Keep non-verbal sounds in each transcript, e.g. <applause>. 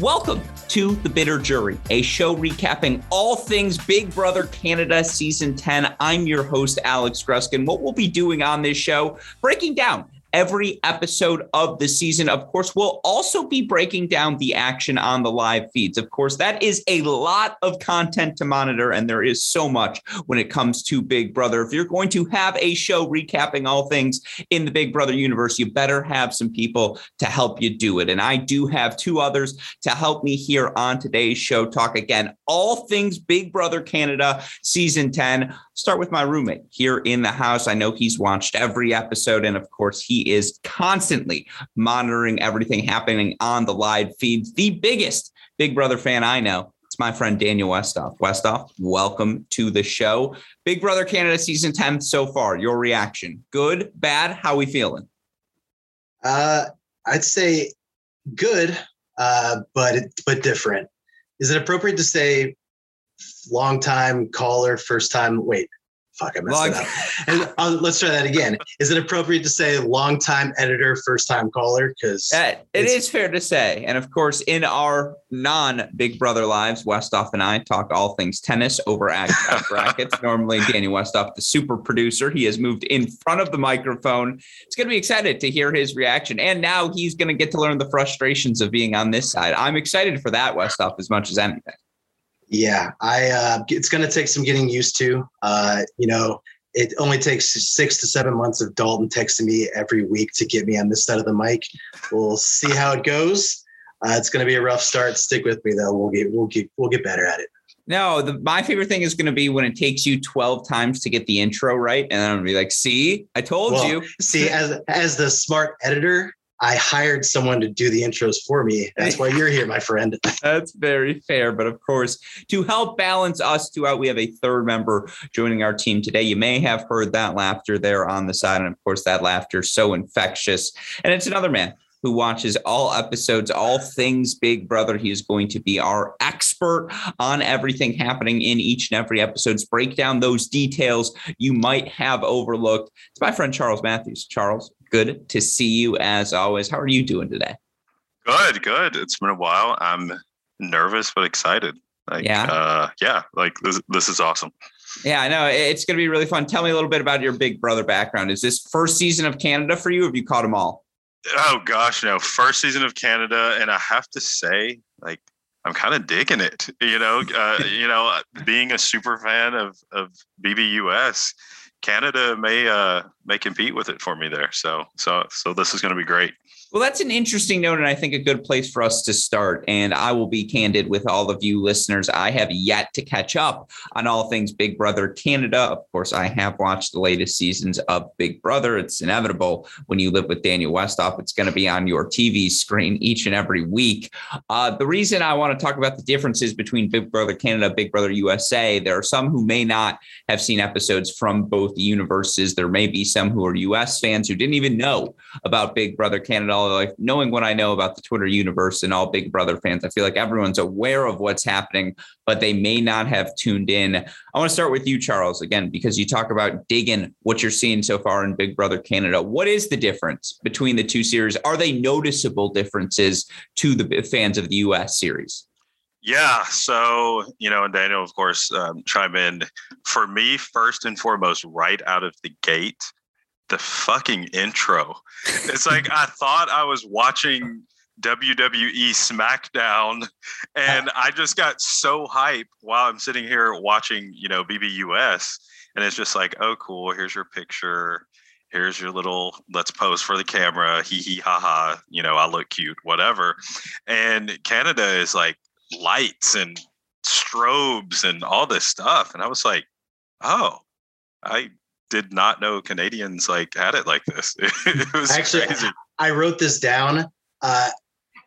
Welcome to The Bitter Jury, a show recapping all things Big Brother Canada Season 10. I'm your host, Alex Gruskin. What we'll be doing on this show, breaking down every episode of the season. Of course, we'll also be breaking down the action on the live feeds. Of course, that is a lot of content to monitor, and there is so much when it comes to Big Brother. If you're going to have a show recapping all things in the Big Brother universe, you better have some people to help you do it. And I do have two others to help me here on today's show. Talk again, all things Big Brother Canada season 10 start with my roommate here in the house. I know he's watched every episode, and of course, he is constantly monitoring everything happening on the live feeds. The biggest Big Brother fan I know. It's my friend Daniel Westoff. Westoff, welcome to the show. Big Brother Canada season 10 so far. Your reaction? Good, bad? How we feeling? Uh, I'd say good, uh, but but different. Is it appropriate to say long time caller, first time. Wait, fuck, I messed long. it up. <laughs> And uh, let's try that again. Is it appropriate to say long time editor, first time caller? Because uh, it is fair to say. And of course, in our non Big Brother lives, Westoff and I talk all things tennis over at brackets. <laughs> Normally, Danny Westoff, the super producer, he has moved in front of the microphone. It's going to be excited to hear his reaction. And now he's going to get to learn the frustrations of being on this side. I'm excited for that, Westoff, as much as anything. Yeah, I uh, it's going to take some getting used to. Uh, you know, it only takes six to seven months of Dalton texting me every week to get me on this side of the mic. We'll see how it goes. Uh, it's going to be a rough start. Stick with me though. We'll get we'll get we'll get better at it. No, the, my favorite thing is going to be when it takes you 12 times to get the intro right. And I'm going to be like, see, I told well, you. See, as, as the smart editor, I hired someone to do the intros for me. That's why you're here, my friend. <laughs> That's very fair. But of course, to help balance us two out, we have a third member joining our team today. You may have heard that laughter there on the side. And of course, that laughter so infectious. And it's another man who watches all episodes, all things Big Brother. He is going to be our expert on everything happening in each and every episodes, break down those details you might have overlooked. It's my friend Charles Matthews. Charles, good to see you as always. How are you doing today? Good, good. It's been a while. I'm nervous but excited. Like, yeah, uh, yeah. Like this, this is awesome. Yeah, I know it's going to be really fun. Tell me a little bit about your Big Brother background. Is this first season of Canada for you? have you caught them all? Oh gosh, no. First season of Canada, and I have to say, like, I'm kind of digging it. You know, uh, you know, being a super fan of of BBUS, Canada may uh, may compete with it for me there. So so so this is going to be great. Well, that's an interesting note, and I think a good place for us to start. And I will be candid with all of you listeners. I have yet to catch up on all things Big Brother Canada. Of course, I have watched the latest seasons of Big Brother. It's inevitable when you live with Daniel Westoff. It's going to be on your TV screen each and every week. Uh, the reason I want to talk about the differences between Big Brother Canada, Big Brother USA, there are some who may not have seen episodes from both universes. There may be some who are US fans who didn't even know about Big Brother Canada all like knowing what I know about the Twitter universe and all Big Brother fans, I feel like everyone's aware of what's happening, but they may not have tuned in. I want to start with you, Charles, again, because you talk about digging what you're seeing so far in Big Brother Canada. What is the difference between the two series? Are they noticeable differences to the fans of the US series? Yeah. So, you know, and Daniel, of course, um, chime in. For me, first and foremost, right out of the gate, the fucking intro. It's like I thought I was watching WWE SmackDown, and I just got so hyped while I'm sitting here watching, you know, BBUS, and it's just like, oh, cool. Here's your picture. Here's your little let's pose for the camera. Hee hee ha ha. You know, I look cute, whatever. And Canada is like lights and strobes and all this stuff, and I was like, oh, I did not know Canadians like had it like this. <laughs> it was actually crazy. I wrote this down. Uh,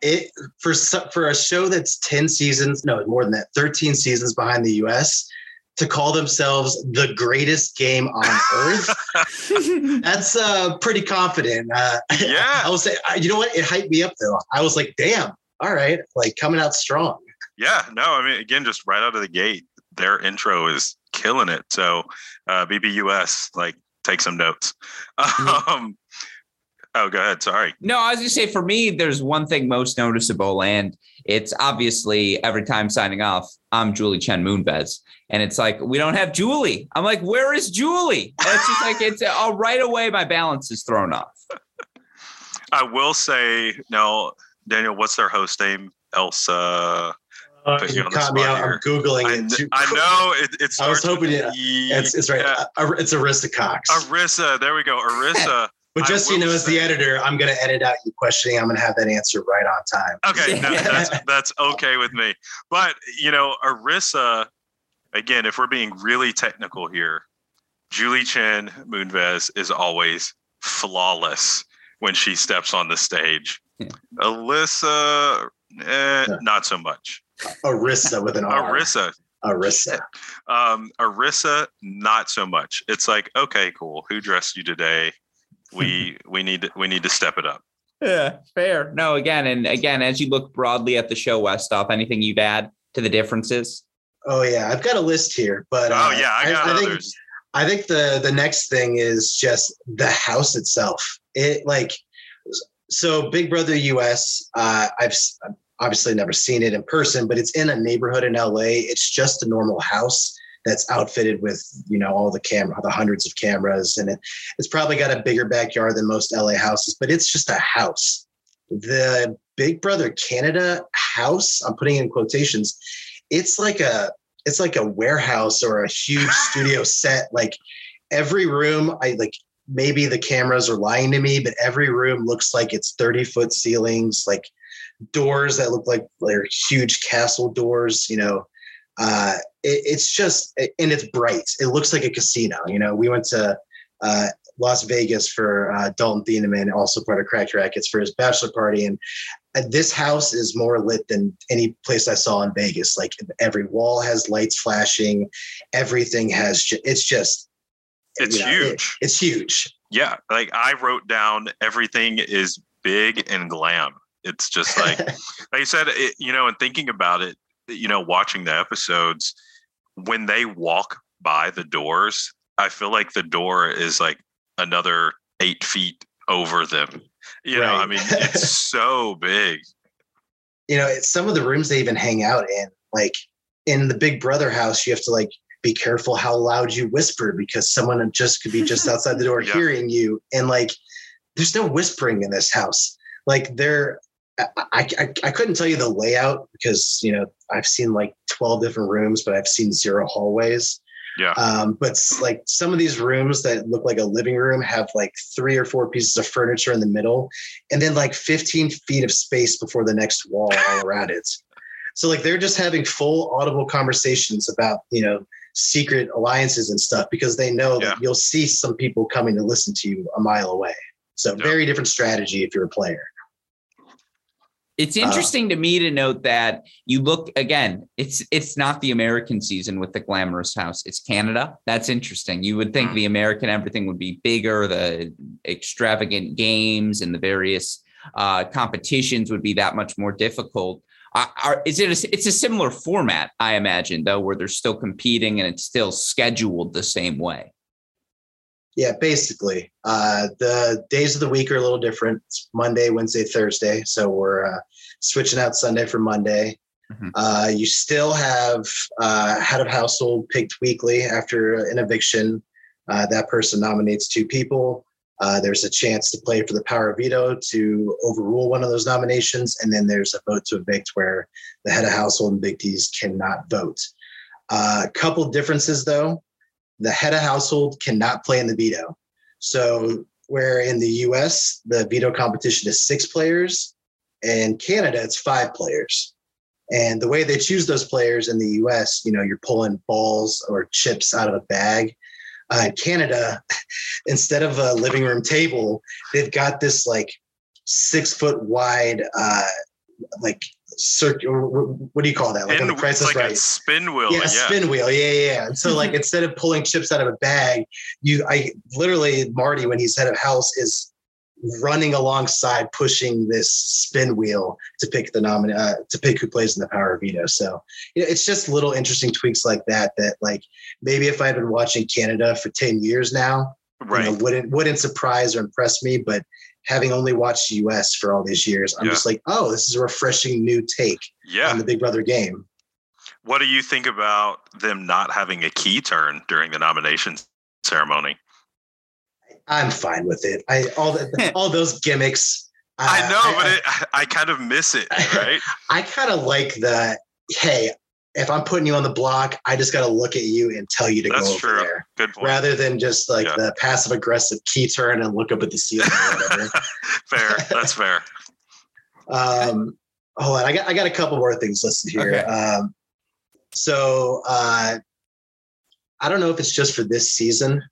it for for a show that's 10 seasons, no, more than that, 13 seasons behind the US to call themselves the greatest game on earth. <laughs> that's uh, pretty confident. Uh, yeah. <laughs> I was say, you know what? It hyped me up though. I was like, damn, all right, like coming out strong. Yeah, no, I mean, again, just right out of the gate, their intro is killing it. So uh, BBUS, like, take some notes. Um, Oh, go ahead. Sorry. No, I was gonna say for me, there's one thing most noticeable, and it's obviously every time signing off, I'm Julie Chen Moonves. And it's like, we don't have Julie. I'm like, where is Julie? And it's just like it's uh, right away my balance is thrown off. I will say, no, Daniel, what's their host name? Elsa. Uh, Put you you on the caught me spot out. I'm googling I, it. too I <laughs> know it, it I was hoping it- an E. It's, it's right. Yeah. Uh, it's Arista Cox. Arisa. There we go. Arisa. <laughs> but just so you will know, as the editor, I'm going to edit out you questioning. I'm going to have that answer right on time. Okay, <laughs> no, that's that's okay with me. But you know, Arisa, again, if we're being really technical here, Julie Chen Moonves is always flawless when she steps on the stage. Yeah. Alyssa, eh, Yeah. not so much. Arista with an R. Arisa, Arista. um, Arisa, not so much. It's like, okay, cool. Who dressed you today? We <laughs> we need to, we need to step it up. Yeah, fair. No, again, and again, as you look broadly at the show, Westoff, anything you'd add to the differences? Oh yeah, I've got a list here, but oh uh, yeah, I got I, think others. I think the the next thing is just the house itself. It like so Big Brother US. Uh, I've s- obviously never seen it in person, but it's in a neighborhood in LA. It's just a normal house that's outfitted with you know all the camera, the hundreds of cameras, and it, it's probably got a bigger backyard than most LA houses. But it's just a house. The Big Brother Canada house. I'm putting in quotations. It's like a it's like a warehouse or a huge <laughs> studio set. Like every room, I like maybe the cameras are lying to me, but every room looks like it's 30 foot ceilings, like doors that look like they're huge castle doors, you know. Uh, it, it's just and it's bright. It looks like a casino. You know, we went to uh, Las Vegas for uh, Dalton Thieneman, also part of Cracked Rackets, for his bachelor party, and uh, this house is more lit than any place I saw in Vegas. Like every wall has lights flashing, everything has. ju- It's just It's you know, it- huge. it's huge. Yeah, like I wrote down everything is big and glam. It's just like <laughs> like I said, it, you know, and thinking about it, you know, watching the episodes, when they walk by the doors, I feel like the door is like another eight feet over them. You know, I mean, <laughs> it's so big. you know, it's some of the rooms they even hang out in. Like in the Big Brother house, you have to like be careful how loud you whisper because someone just could be just outside the door <laughs> Yeah. hearing you. And like, there's no whispering in this house. Like there, I, I I couldn't tell you the layout because you know I've seen like 12 different rooms, but I've seen zero hallways. Yeah. Um, but like some of these rooms that look like a living room have like three or four pieces of furniture in the middle, and then like 15 feet of space before the next wall all <laughs> around it. So like they're just having full audible conversations about you know secret alliances and stuff because they know Yeah. that you'll see some people coming to listen to you a mile away. So Yeah. very different strategy if you're a player. It's Uh, interesting to me to note that you look again. It's it's not the American season with the glamorous house. It's Canada. That's interesting. You would think Mm. the American everything would be bigger. The extravagant games and the various uh, competitions would be that much more difficult. Uh, are, is it? A, it's a similar format, I imagine, though, where they're still competing and it's still scheduled the same way. Yeah, basically. Uh, the days of the week are a little different. It's Monday, Wednesday, Thursday. So we're uh, switching out Sunday for Monday. Mhm. Uh, you still have uh, head of household picked weekly after an eviction. Uh, that person nominates two people. Uh, there's a chance to play for the power of veto to overrule one of those nominations. And then there's a vote to evict where the head of household and evictees cannot vote. A couple differences though the head of household cannot play in the veto. So, where in the US, the veto competition is six players, in Canada, it's five players. And the way they choose those players in the US, you know, you're pulling balls or chips out of a bag. Uh, in Canada, <laughs> instead of a living room table, they've got this like six foot wide, uh, like circular. What do you call that? Like And the Price like Right a spin wheel. yeah, Yeah. spin wheel. Yeah, yeah. And so like instead of pulling chips out of a bag, you I literally Marty when he's head of house is running alongside pushing this spin wheel to pick the nominee uh, to pick who plays in the power of veto. So you know, it's just little interesting tweaks like that that like maybe if I'd been watching Canada for 10 years now, right. you know, wouldn't wouldn't surprise or impress me. But having only watched US for all these years, I'm Yeah. just like, oh, this is a refreshing new take Yeah. on the Big Brother game. What do you think about them not having a key turn during the nomination ceremony? I'm fine with it. I all the, <laughs> all those gimmicks. I uh, know, but it, I kind of miss it, right? <laughs> I kind of like the hey, if I'm putting you on the block, I just got to look at you and tell you to That's go over true. there, Good point. rather than just like Yeah. the passive aggressive key turn and look up at the ceiling or whatever. <laughs> fair. That's fair. <laughs> um, hold on, I got I got a couple more things listed here. Okay. Um, so uh, I don't know if it's just for this season,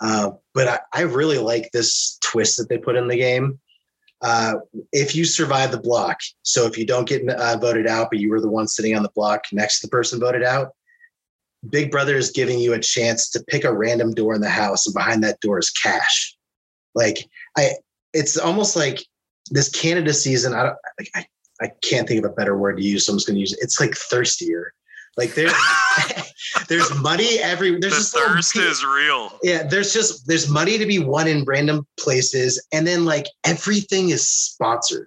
uh, but I, I really like this twist that they put in the game. Uh, if you survive the block, so if you don't get uh, voted out, but you were the one sitting on the block next to the person voted out, Big Brother is giving you a chance to pick a random door in the house, and behind that door is cash. Like I, it's almost like this Canada season. I don't. I I can't think of a better word to use, so I'm just going to use it. It's like thirstier. Like there, <laughs> there's money every. There's the just thirst is real. yeah. There's just there's money to be won in random places, and then like everything is sponsored.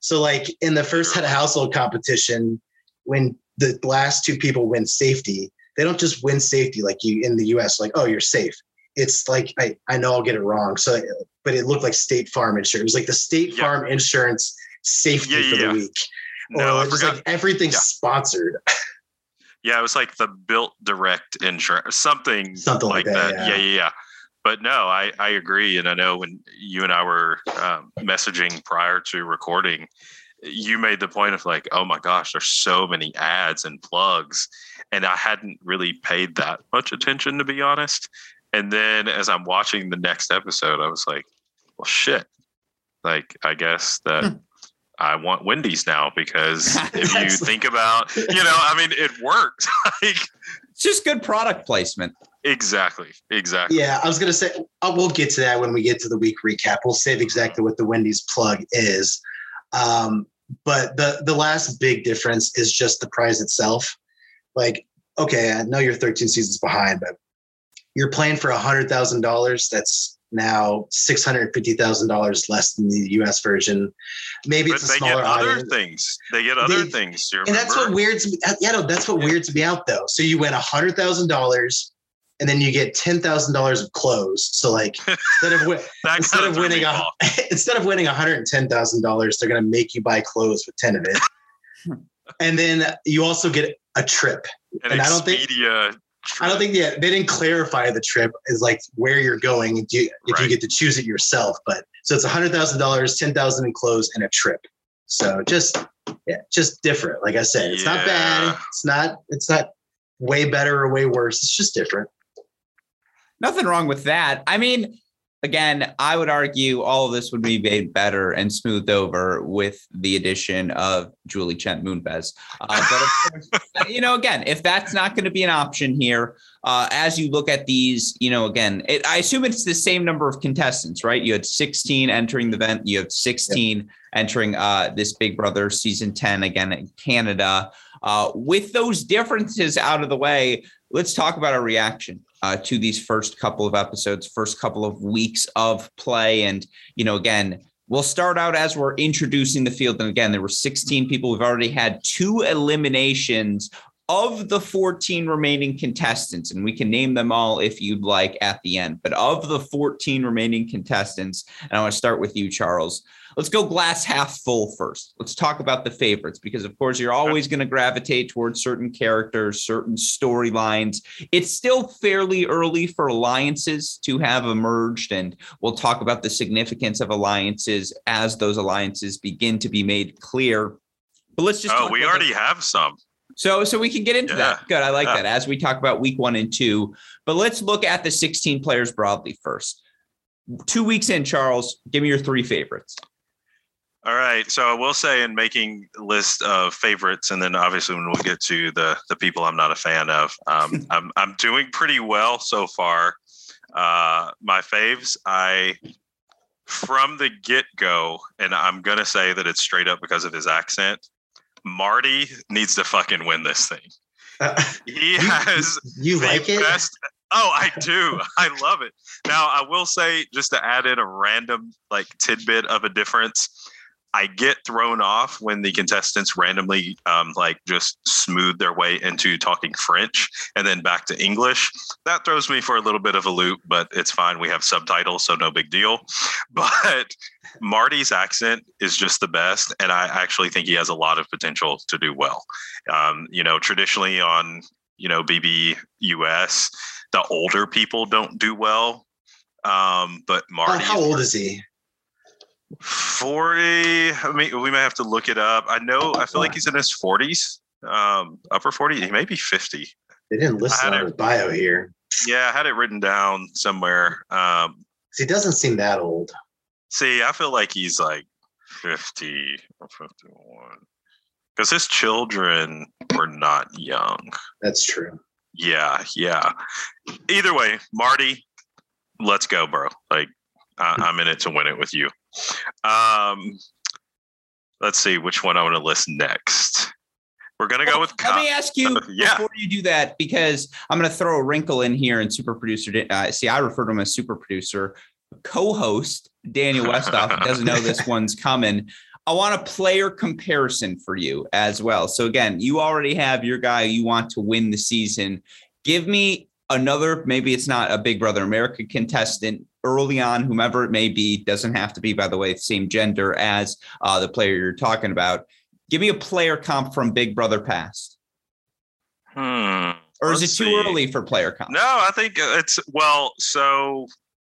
So like in the first head of household competition, when the last two people win safety, they don't just win safety like you in the U.S. Like oh you're safe. It's like I I know I'll get it wrong. So but it looked like State Farm insurance. It was like the State Yeah. Farm insurance safety Yeah, for the yeah. week. No, or I it was forgot. like everything's Yeah. sponsored. <laughs> Yeah, it was like the built direct insurance, something, Something like that, Yeah. yeah, yeah, But no, I I agree, and I know when you and I were um, messaging prior to recording, you made the point of like, oh my gosh, there's so many ads and plugs, and I hadn't really paid that much attention to be honest. And then as I'm watching the next episode, I was like, well, shit. Like, I guess that. I want Wendy's now because <laughs> if you think about, you know, I mean, it works. <laughs> like It's just good product placement. exactly, exactly. Yeah, I was gonna say uh, we'll get to that when we get to the week recap. We'll save exactly what the Wendy's plug is. Um, but the the last big difference is just the prize itself. Like, okay, I know you're 13 seasons behind, but you're playing for a hundred thousand dollars. That's now six hundred fifty thousand dollars less than the U.S. version. Maybe But it's a they get other audience. things. They get other They- things. You And that's what weirds me. Yeah, no, that's what Yeah. weirds me out though. So you win a hundred thousand dollars, and then you get ten thousand dollars of clothes. So like <laughs> instead of wi- that instead kinda <laughs> of winning a instead of winning one hundred and ten thousand dollars, they're gonna make you buy clothes with ten of it. <laughs> and then you also get a trip. An and I don't think- Expedia I don't think yeah, they didn't clarify the trip is like where you're going if you, if you get to choose it yourself. But so it's a hundred thousand dollars, ten thousand in clothes, and a trip. So just yeah, just different. Like I said, it's not bad. It's not it's not way better or way worse. It's just different. Nothing wrong with that. I mean, again, I would argue all of this would be made better and smoothed over with the addition of Julie Chen Moonves. Uh, but of <laughs> course, you know, again, if that's not going to be an option here, uh, as you look at these, you know, again, it, I assume it's the same number of contestants, right? You had 16 entering the event, you have 16 entering uh, this Big Brother season 10 again in Canada. Uh, with those differences out of the way, let's talk about our reaction uh, to these first couple of episodes, first couple of weeks of play. And, you know, again, we'll start out as we're introducing the field. And again, there were 16 people. We've already had two eliminations of the 14 remaining contestants, and we can name them all if you'd like at the end. But of the 14 remaining contestants, and I want to start with you, Charles. Let's go glass half full first. Let's talk about the favorites because, of course, you're always going to gravitate towards certain characters, certain storylines. It's still fairly early for alliances to have emerged, and we'll talk about the significance of alliances as those alliances begin to be made clear. But let's just Oh, we already have some. so, so we can get into that. Good. I like Yeah. that as we talk about week one and two. But let's look at the 16 players broadly first. Two weeks in, Charles, give me your three favorites. All right. So I will say in making list of favorites, and then obviously when we'll get to the the people I'm not a fan of, um, <laughs> I'm I'm doing pretty well so far. Uh, my faves, I from the get go, and I'm gonna say that it's straight up because of his accent. Marty needs to fucking win this thing. Uh, <laughs> He has you the like it? best. Oh, I <laughs> do. I love it. Now, I will say, just to add in a random like tidbit of a difference, I get thrown off when the contestants randomly um, like just smooth their way into talking French and then back to English. That throws me for a little bit of a loop, but it's fine. We have subtitles, so no big deal. <laughs> But Marty's accent is just the best, and I actually think he has a lot of potential to do well. Um, you know, traditionally on you know BBUS, the older people don't do well. Um, but Marty, how old is he? 40 i mean we may have to look it up. I know i feel like he's in his 40s um upper 40 he may be 50 they didn't list it on his bio here. Yeah i had it written down somewhere um. He doesn't seem that old. See i feel like he's like 50 or 51 because his children were not young. That's true. Yeah yeah. Either way marty let's go bro. Like I, am in it to win it with you um, let's see which one I want to list next. We're gonna go with. Let me ask you <laughs> yeah. before you do that because I'm gonna throw a wrinkle in here. And super producer, uh, see, I refer to him as super producer. Co-host Daniel Westoff <laughs> doesn't know this one's coming. I want a player comparison for you as well. So again, you already have your guy you want to win the season. Give me another. Maybe it's not a Big Brother America contestant early on, whomever it may be, doesn't have to be, by the way, same gender as uh, the player you're talking about. Give me a player comp from Big Brother past. Hmm. Or is it too see. early for player comp? No, I think it's well. So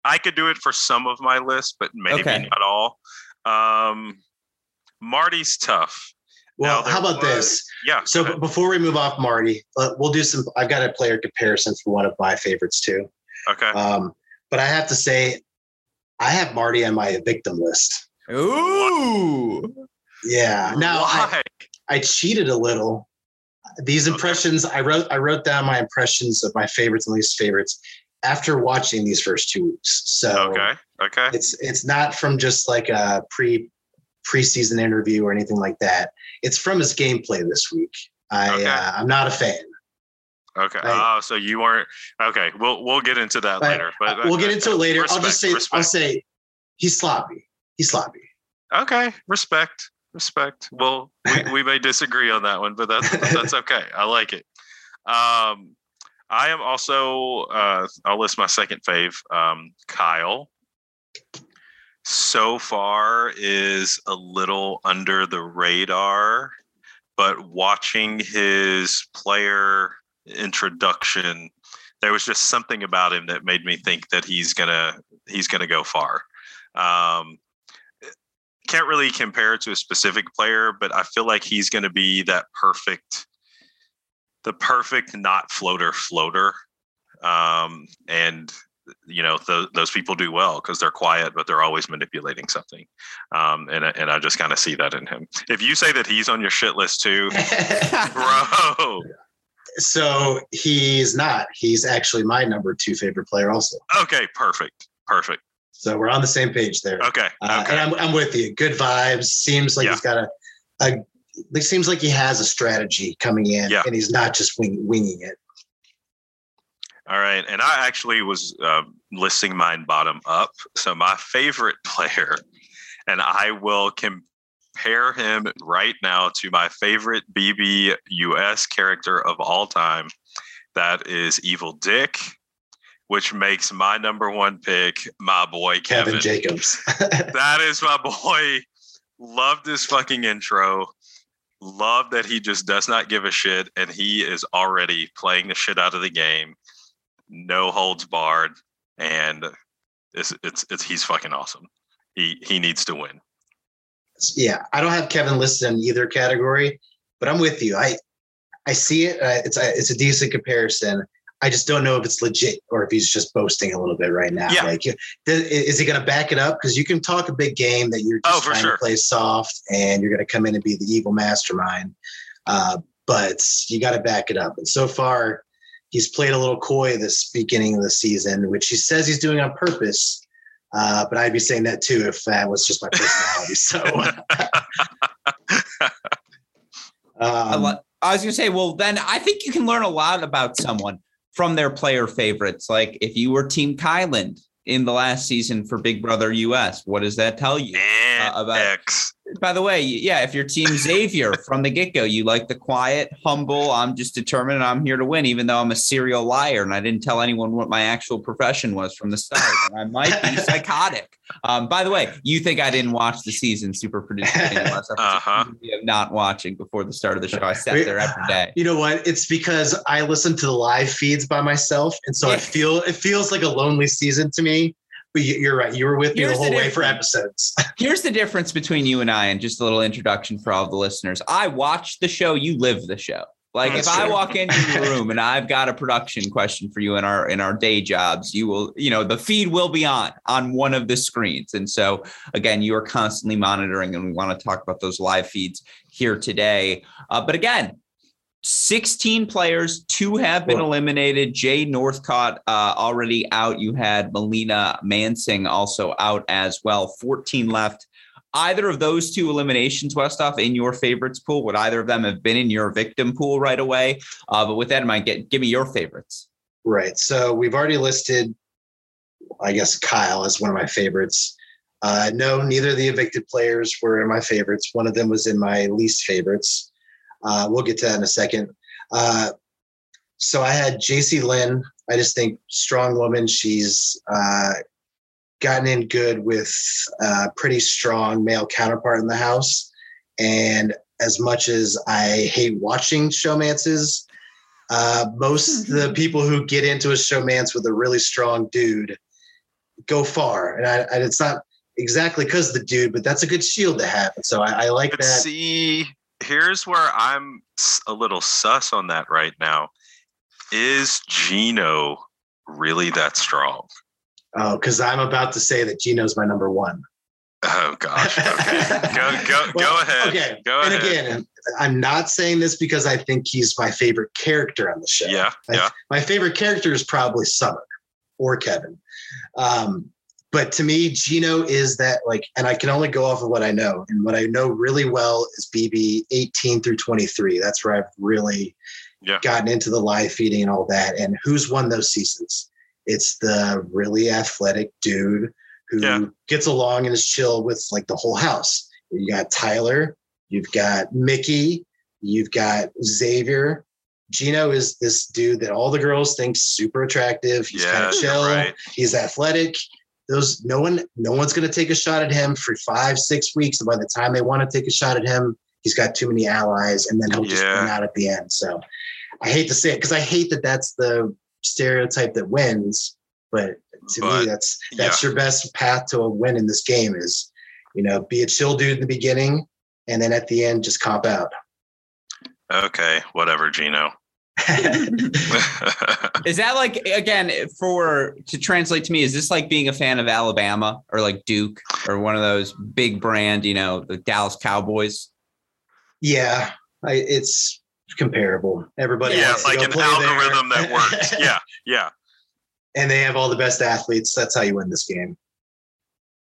I could do it for some of my list, but maybe okay. not all. Um, Marty's tough. Well, how about was, this? Yeah. So before we move off Marty, uh, we'll do some. I've got a player comparison for one of my favorites too. Okay. Um, but I have to say, I have Marty on my victim list. Ooh. Yeah. Now I, I cheated a little. These impressions, I wrote I wrote down my impressions of my favorites and least favorites after watching these first two weeks. So okay, okay, it's it's not from just like a pre preseason interview or anything like that. It's from his gameplay this week. I okay. uh, I'm not a fan. Okay. Right. Oh, so you weren't okay. We'll we'll get into that right. later. But we'll get into it later. Respect, I'll just say respect. I'll say he's sloppy. He's sloppy. Okay. Respect. Respect. Well, we, <laughs> we may disagree on that one, but that's that's <laughs> okay. I like it. Um, I am also uh, I'll list my second fave, um, Kyle. So far is a little under the radar, but watching his player introduction, there was just something about him that made me think that he's gonna he's gonna go far. Um, can't really compare it to a specific player, but I feel like he's going to be that perfect, the perfect not floater floater. Um, and you know th- those people do well because they're quiet, but they're always manipulating something. Um, and and I just kind of see that in him. If you say that he's on your shit list too, <laughs> bro, so he's not. He's actually my number two favorite player, also. Okay, perfect, perfect. So we're on the same page there. Okay, uh, and I'm I'm with you. Good vibes. Seems like yeah. he's got a, a. It seems like he has a strategy coming in, yeah. and he's not just wing, winging it. All right, and I actually was uh, listing mine bottom up. So my favorite <laughs> player, and I will compare him right now to my favorite BBUS character of all time. That is Evil Dick, which makes my number one pick my boy Kevin, Kevin Jacobs. <laughs> <laughs> that is my boy. Love this fucking intro. Love that he just does not give a shit and he is already playing the shit out of the game. No holds barred. And it's it's, it's he's fucking awesome. He he needs to win yeah, I don't have Kevin listed in either category, but I'm with you. I I see it. Uh, it's a, it's a decent comparison. I just don't know if it's legit or if he's just boasting a little bit right now. Yeah. Like, is he going to back it up? Because you can talk a big game that you're just oh, trying sure. to play soft and you're going to come in and be the evil mastermind. Uh, but you got to back it up. And so far, he's played a little coy this beginning of the season, which he says he's doing on purpose. Uh, but I'd be saying that too if that was just my personality. so <laughs> um, I was going to say, well, then I think you can learn a lot about someone from their player favorites. Like if you were Team Kyland in the last season for Big Brother US, what does that tell you uh, about X? By the way, yeah, if you're Team <laughs> Xavier from the get go, you like the quiet, humble. I'm just determined. I'm here to win, even though I'm a serial liar and I didn't tell anyone what my actual profession was from the start. And I might be <laughs> psychotic. Um, by the way, you think I didn't watch the season super producer <laughs> uh-huh. not watching before the start of the show. I sat there every day. You know what? It's because I listen to the live feeds by myself, and so I feel it feels like a lonely season to me but you're right. You were with me Here's the whole the way for episodes. <laughs> Here's the difference between you and I, and just a little introduction for all the listeners. I watch the show. You live the show. Like That's if true. I walk into the <laughs> room and I've got a production question for you in our in our day jobs, you will, you know, the feed will be on on one of the screens. And so again, you are constantly monitoring, and we want to talk about those live feeds here today. Uh, but again, 16 players, two have been eliminated. Jay Northcott uh, already out. You had Melina Mansing also out as well. 14 left. Either of those two eliminations, Westoff, in your favorites pool, would either of them have been in your victim pool right away? Uh, but with that in mind, get, give me your favorites. Right. So we've already listed, I guess, Kyle as one of my favorites. Uh, no, neither of the evicted players were in my favorites. One of them was in my least favorites. Uh, we'll get to that in a second. Uh, so I had JC Lynn. I just think strong woman. She's uh, gotten in good with a pretty strong male counterpart in the house. And as much as I hate watching showmances, uh, most the <laughs> people who get into a showmance with a really strong dude go far. And, I, and it's not exactly because the dude, but that's a good shield to have. And so I, I like but that. See, here's where I'm a little sus on that right now. Is Gino really that strong? Oh, because I'm about to say that Gino's my number one. Oh gosh. <laughs> Okay. go go well, go ahead. Okay. Go and ahead. again, I'm not saying this because I think he's my favorite character on the show. Yeah. Yeah. My favorite character is probably Summer or Kevin. Um, but to me, Gino is that like, and I can only go off of what I know. And what I know really well is BB 18 through 23. That's where I've really yeah. gotten into the live feeding and all that. And who's won those seasons? It's the really athletic dude who yeah. gets along and is chill with like the whole house. You got Tyler, you've got Mickey, you've got Xavier. Gino is this dude that all the girls think super attractive. He's yeah, kind of chill. Right. He's athletic those no one no one's going to take a shot at him for five six weeks and by the time they want to take a shot at him he's got too many allies and then he'll just yeah. out at the end so i hate to say it because i hate that that's the stereotype that wins but to but, me that's that's yeah. your best path to a win in this game is you know be a chill dude in the beginning and then at the end just cop out okay whatever gino <laughs> is that like again for to translate to me? Is this like being a fan of Alabama or like Duke or one of those big brand, you know, the Dallas Cowboys? Yeah, I, it's comparable. Everybody, yeah, it's like an algorithm there. that <laughs> works. yeah, yeah. And they have all the best athletes. That's how you win this game.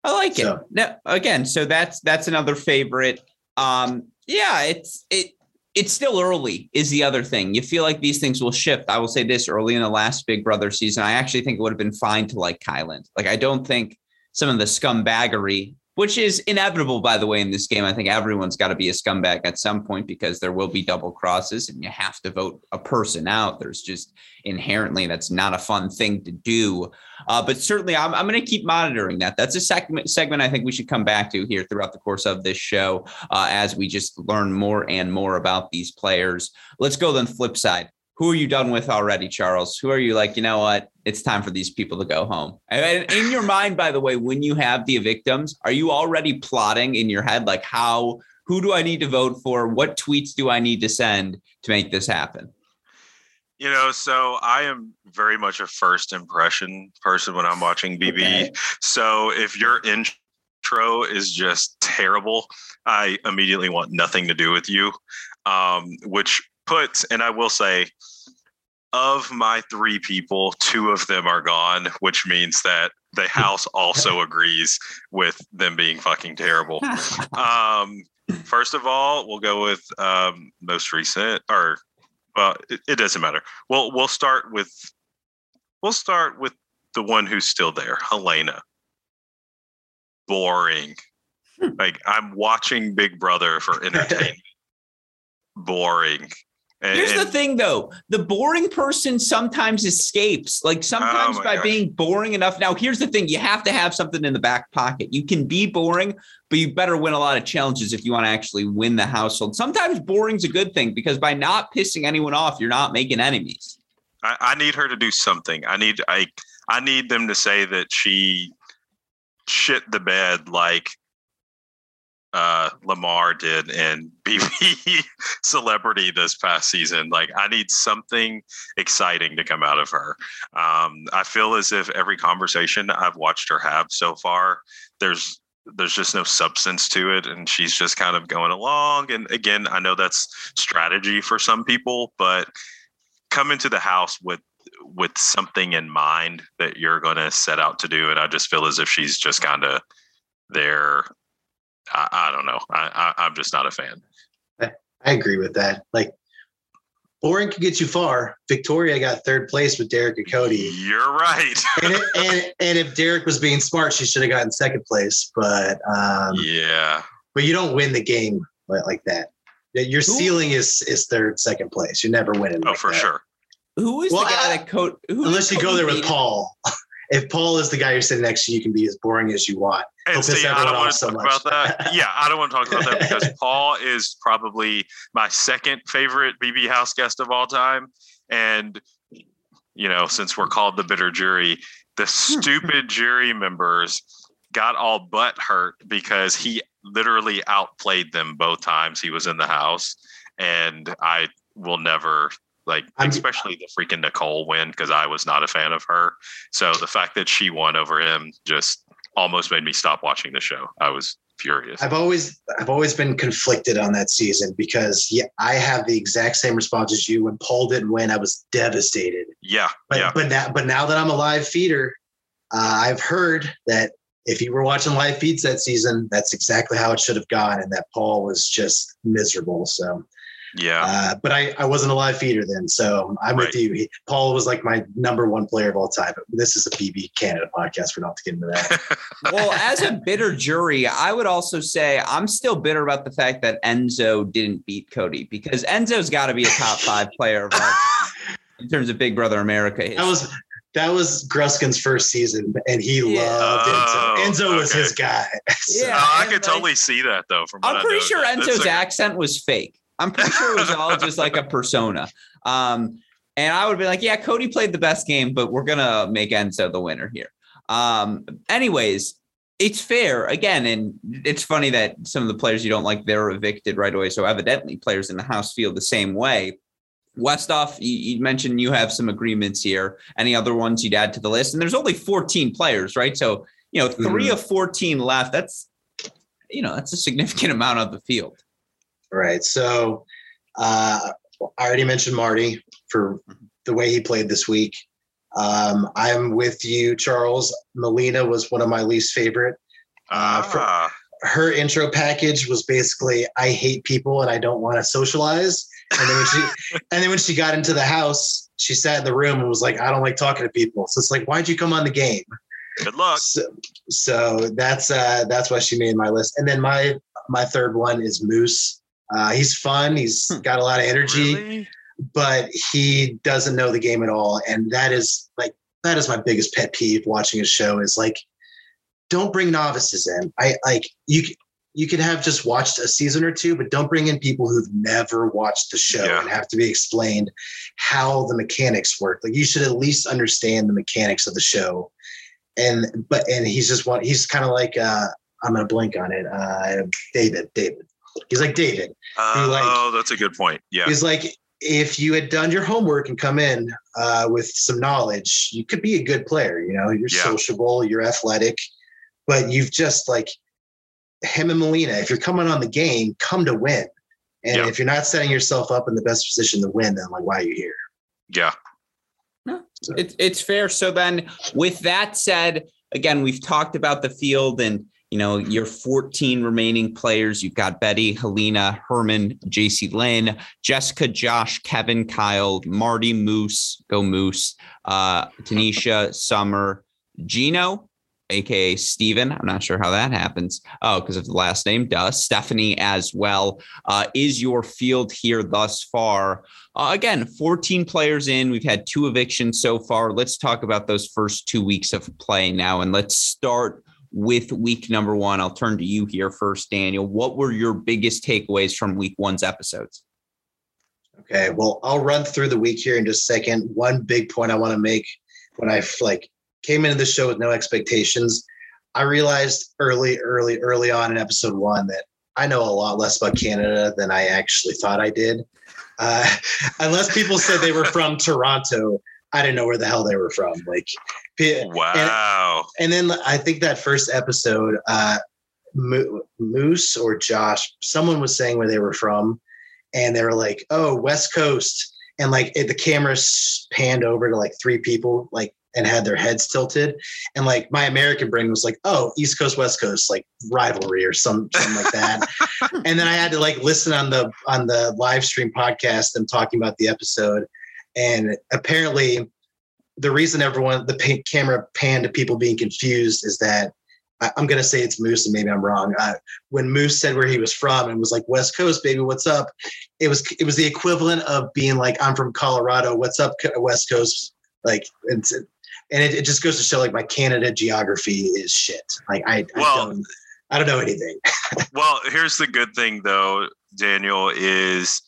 I like so. it. No, again, so that's that's another favorite. Um, yeah, it's it it's still early is the other thing. You feel like these things will shift. I will say this early in the last Big Brother season, I actually think it would have been fine to like Kyland. Like I don't think some of the scumbaggery which is inevitable, by the way, in this game. I think everyone's got to be a scumbag at some point because there will be double crosses and you have to vote a person out. There's just inherently that's not a fun thing to do. Uh, but certainly, I'm, I'm going to keep monitoring that. That's a segment, segment I think we should come back to here throughout the course of this show uh, as we just learn more and more about these players. Let's go then flip side who are you done with already, Charles? Who are you like, you know what? It's time for these people to go home. And in your mind, by the way, when you have the victims, are you already plotting in your head, like how, who do I need to vote for? What tweets do I need to send to make this happen? You know, so I am very much a first impression person when I'm watching BB. Okay. So if your intro is just terrible, I immediately want nothing to do with you. Um, which puts, and I will say, of my three people, two of them are gone, which means that the <laughs> house also agrees with them being fucking terrible. <laughs> Um, first of all, we'll go with um, most recent, or well, it, it, doesn't matter. We'll we'll start with we'll start with the one who's still there, Helena. Boring. Hmm. Like I'm watching Big Brother for <laughs> entertainment. Boring. And, Here's the thing, though: the boring person sometimes escapes. Like sometimes oh by gosh. being boring enough. Now, here's the thing: you have to have something in the back pocket. You can be boring, but you better win a lot of challenges if you want to actually win the household. Sometimes boring's a good thing because by not pissing anyone off, you're not making enemies. I, I need her to do something. I need I I need them to say that she shit the bed like uh, Lamar did in <laughs> BB Celebrity this past season. Like, I need something exciting to come out of her. Um, I feel as if every conversation I've watched her have so far, there's there's just no substance to it, and she's just kind of going along. And again, I know that's strategy for some people, but come into the house with with something in mind that you're going to set out to do and i just feel as if she's just kind of there I, I, don't know. I, I i'm just not a fan. I, I agree with that. Like boring could get you far. Victoria got third place with Derrick and cody. You're right. <laughs> And, it, and, and if Derrick was being smart she should have gotten second place but um yeah. but you don't win the game like that. Your ceiling is is third second place. You're never winning oh like for that. sure. Who is well, the guy I, that coat? Unless you go there with Paul. <laughs> if Paul is the guy you're sitting next to, you can be as boring as you want. And see, I don't want to so talk much. about that. <laughs> yeah, I don't want to talk about that because Paul is probably my second favorite BB House guest of all time. And you know, since we're called the bitter jury, the hmm. stupid jury members got all butt hurt because he literally outplayed them both times he was in the house. And I will never like I'm, especially the freaking Nicole win because I was not a fan of her. So the fact that she won over him just almost made me stop watching the show. I was furious. I've always I've always been conflicted on that season because yeah, I have the exact same response as you. When Paul didn't win, I was devastated. Yeah, but yeah. but now but now that I'm a live feeder, uh, I've heard that if you were watching live feeds that season, that's exactly how it should have gone, and that Paul was just miserable. So yeah. Uh, but I, I wasn't a live feeder then. So I'm right. with you. He, Paul was like my number one player of all time. But this is a BB Canada podcast. We're not to get into that. <laughs> well, as a bitter jury, I would also say I'm still bitter about the fact that Enzo didn't beat Cody because Enzo's got to be a top five player of all in terms of Big Brother America. History. That was that was Gruskin's first season, and he yeah. loved oh, Enzo. Enzo okay. was his guy. <laughs> so. Yeah, I could like, totally see that though. From I'm pretty sure Enzo's accent was fake. I'm pretty sure it was all just like a persona. Um, and I would be like, yeah, Cody played the best game, but we're gonna make Enzo the winner here. Um, anyways, it's fair again, and it's funny that some of the players you don't like they're evicted right away. So evidently, players in the house feel the same way. Westoff, you, you mentioned you have some agreements here. Any other ones you'd add to the list? And there's only 14 players, right? So you know, 3 mm-hmm. of 14 left. That's you know, that's a significant <laughs> amount of the field. Right. So uh, I already mentioned Marty for the way he played this week. Um, I'm with you, Charles. Melina was one of my least favorite. Uh, ah. her intro package was basically, I hate people and I don't want to socialize. And then when she <laughs> and then when she got into the house, she sat in the room and was like, I don't like talking to people. So it's like, why'd you come on the game? Good luck. So, so that's uh that's why she made my list. And then my my third one is Moose. Uh, he's fun. He's got a lot of energy, really? but he doesn't know the game at all. And that is like that is my biggest pet peeve watching a show is like, don't bring novices in. I like you. You could have just watched a season or two, but don't bring in people who've never watched the show yeah. and have to be explained how the mechanics work. Like you should at least understand the mechanics of the show. And but and he's just one. He's kind of like uh, I'm gonna blink on it. Uh, David. David. He's like David. Uh, like, oh, that's a good point. Yeah. He's like, if you had done your homework and come in uh, with some knowledge, you could be a good player. You know, you're yeah. sociable, you're athletic, but you've just like him and Melina. If you're coming on the game, come to win. And yeah. if you're not setting yourself up in the best position to win, then like, why are you here? Yeah. No, it, it's fair. So then, with that said, again, we've talked about the field and you know, your 14 remaining players, you've got Betty, Helena, Herman, JC Lynn, Jessica, Josh, Kevin, Kyle, Marty, Moose, go Moose, uh, Tanisha, Summer, Gino, aka Steven. I'm not sure how that happens. Oh, because of the last name, duh. Stephanie as well. Uh, is your field here thus far? Uh, again, 14 players in. We've had two evictions so far. Let's talk about those first two weeks of play now, and let's start with week number one. I'll turn to you here first, Daniel. What were your biggest takeaways from week one's episodes? Okay, well, I'll run through the week here in just a second. One big point I want to make when I like came into the show with no expectations, I realized early, early, early on in episode one that I know a lot less about Canada than I actually thought I did. Uh, <laughs> unless people said they were from Toronto, I didn't know where the hell they were from. Like, wow. And, and then I think that first episode, uh, Moose or Josh, someone was saying where they were from, and they were like, "Oh, West Coast," and like it, the camera panned over to like three people, like and had their heads tilted. And like my American brain was like, oh, East Coast, West Coast, like rivalry or some something like that. <laughs> and then I had to like listen on the on the live stream podcast them talking about the episode. And apparently the reason everyone the camera panned to people being confused is that I'm gonna say it's Moose, and maybe I'm wrong. Uh, when Moose said where he was from and was like West Coast, baby, what's up? It was it was the equivalent of being like I'm from Colorado, what's up, West Coast? Like it's and it, it just goes to show like my Canada geography is shit. Like I, well, I don't, I don't know anything. <laughs> well, here's the good thing though, Daniel, is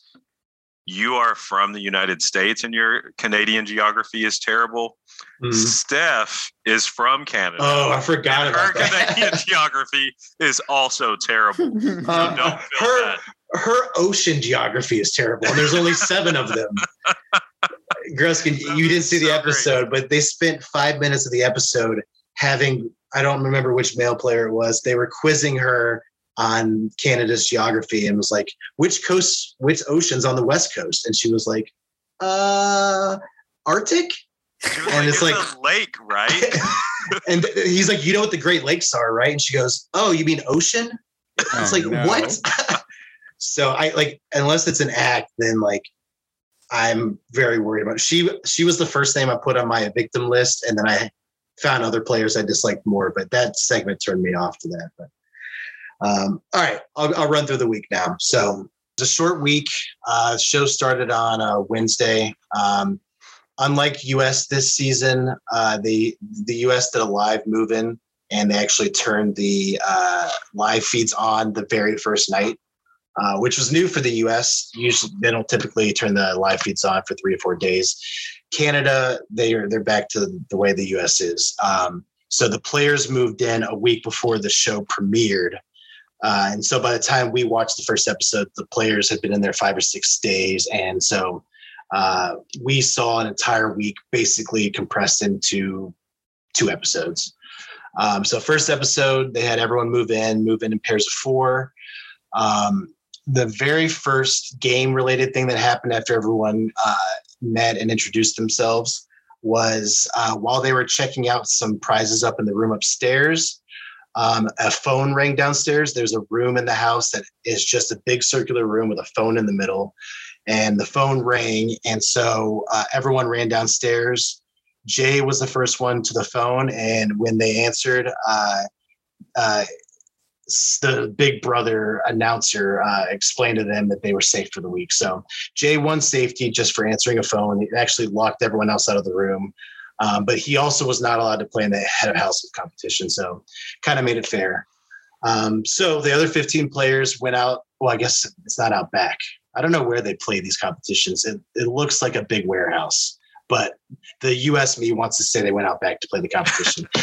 you are from the United States and your Canadian geography is terrible. Mm. Steph is from Canada. Oh, I forgot about her that. Her Canadian <laughs> geography is also terrible. <laughs> So uh, her, that. her ocean geography is terrible. And there's only seven of them. <laughs> Gruskin, you didn't see the episode, great. but they spent five minutes of the episode having I don't remember which male player it was. They were quizzing her on Canada's geography and was like, which coast, which oceans on the west coast? And she was like, uh Arctic? and it's, like a lake, right? <laughs> and he's like, you know what the Great Lakes are, right? And she goes, Oh, you mean ocean? Oh, it's like, no. what? <laughs> so I like unless it's an act, then like I'm very worried about. It. She she was the first name I put on my victim list, and then I found other players I disliked more. But that segment turned me off to that. But um, all right, I'll, I'll run through the week now. So it's a short week. Uh, show started on a Wednesday. Um, unlike US this season, uh, the the US did a live move in, and they actually turned the uh, live feeds on the very first night. Uh, which was new for the US. Usually, they don't typically turn the live feeds on for three or four days. Canada, they are they're back to the way the US is. Um, so the players moved in a week before the show premiered. Uh, and so by the time we watched the first episode, the players had been in there five or six days. And so uh, we saw an entire week basically compressed into two episodes. Um, so first episode, they had everyone move in, move in in pairs of four. Um, the very first game related thing that happened after everyone uh, met and introduced themselves was uh, while they were checking out some prizes up in the room upstairs. Um, a phone rang downstairs. There's a room in the house that is just a big circular room with a phone in the middle. And the phone rang. And so uh, everyone ran downstairs. Jay was the first one to the phone. And when they answered, uh, uh the big brother announcer uh, explained to them that they were safe for the week. So Jay won safety just for answering a phone. He actually locked everyone else out of the room. Um, but he also was not allowed to play in the head of household competition. So kind of made it fair. Um, so the other 15 players went out. Well, I guess it's not out back. I don't know where they play these competitions. It, it looks like a big warehouse, but the US me wants to say they went out back to play the competition. <laughs>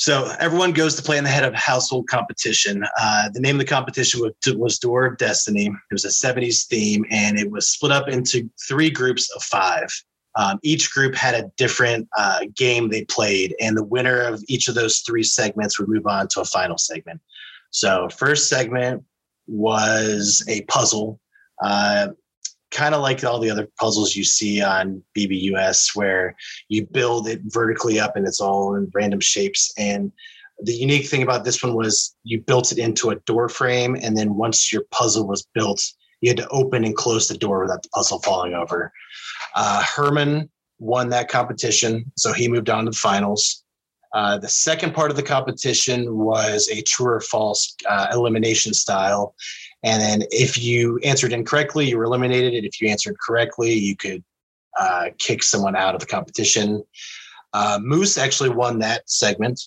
So everyone goes to play in the head of household competition. Uh, the name of the competition was, was Door of Destiny. It was a 70s theme, and it was split up into three groups of five. Um, each group had a different uh, game they played, and the winner of each of those three segments would move on to a final segment. So, first segment was a puzzle. Uh, kind of like all the other puzzles you see on BBUS, where you build it vertically up and it's all in random shapes. And the unique thing about this one was you built it into a door frame, and then once your puzzle was built, you had to open and close the door without the puzzle falling over. Uh, Herman won that competition, so he moved on to the finals. Uh, the second part of the competition was a true or false uh, elimination style. And then if you answered incorrectly, you were eliminated. And if you answered correctly, you could uh, kick someone out of the competition. Uh, Moose actually won that segment.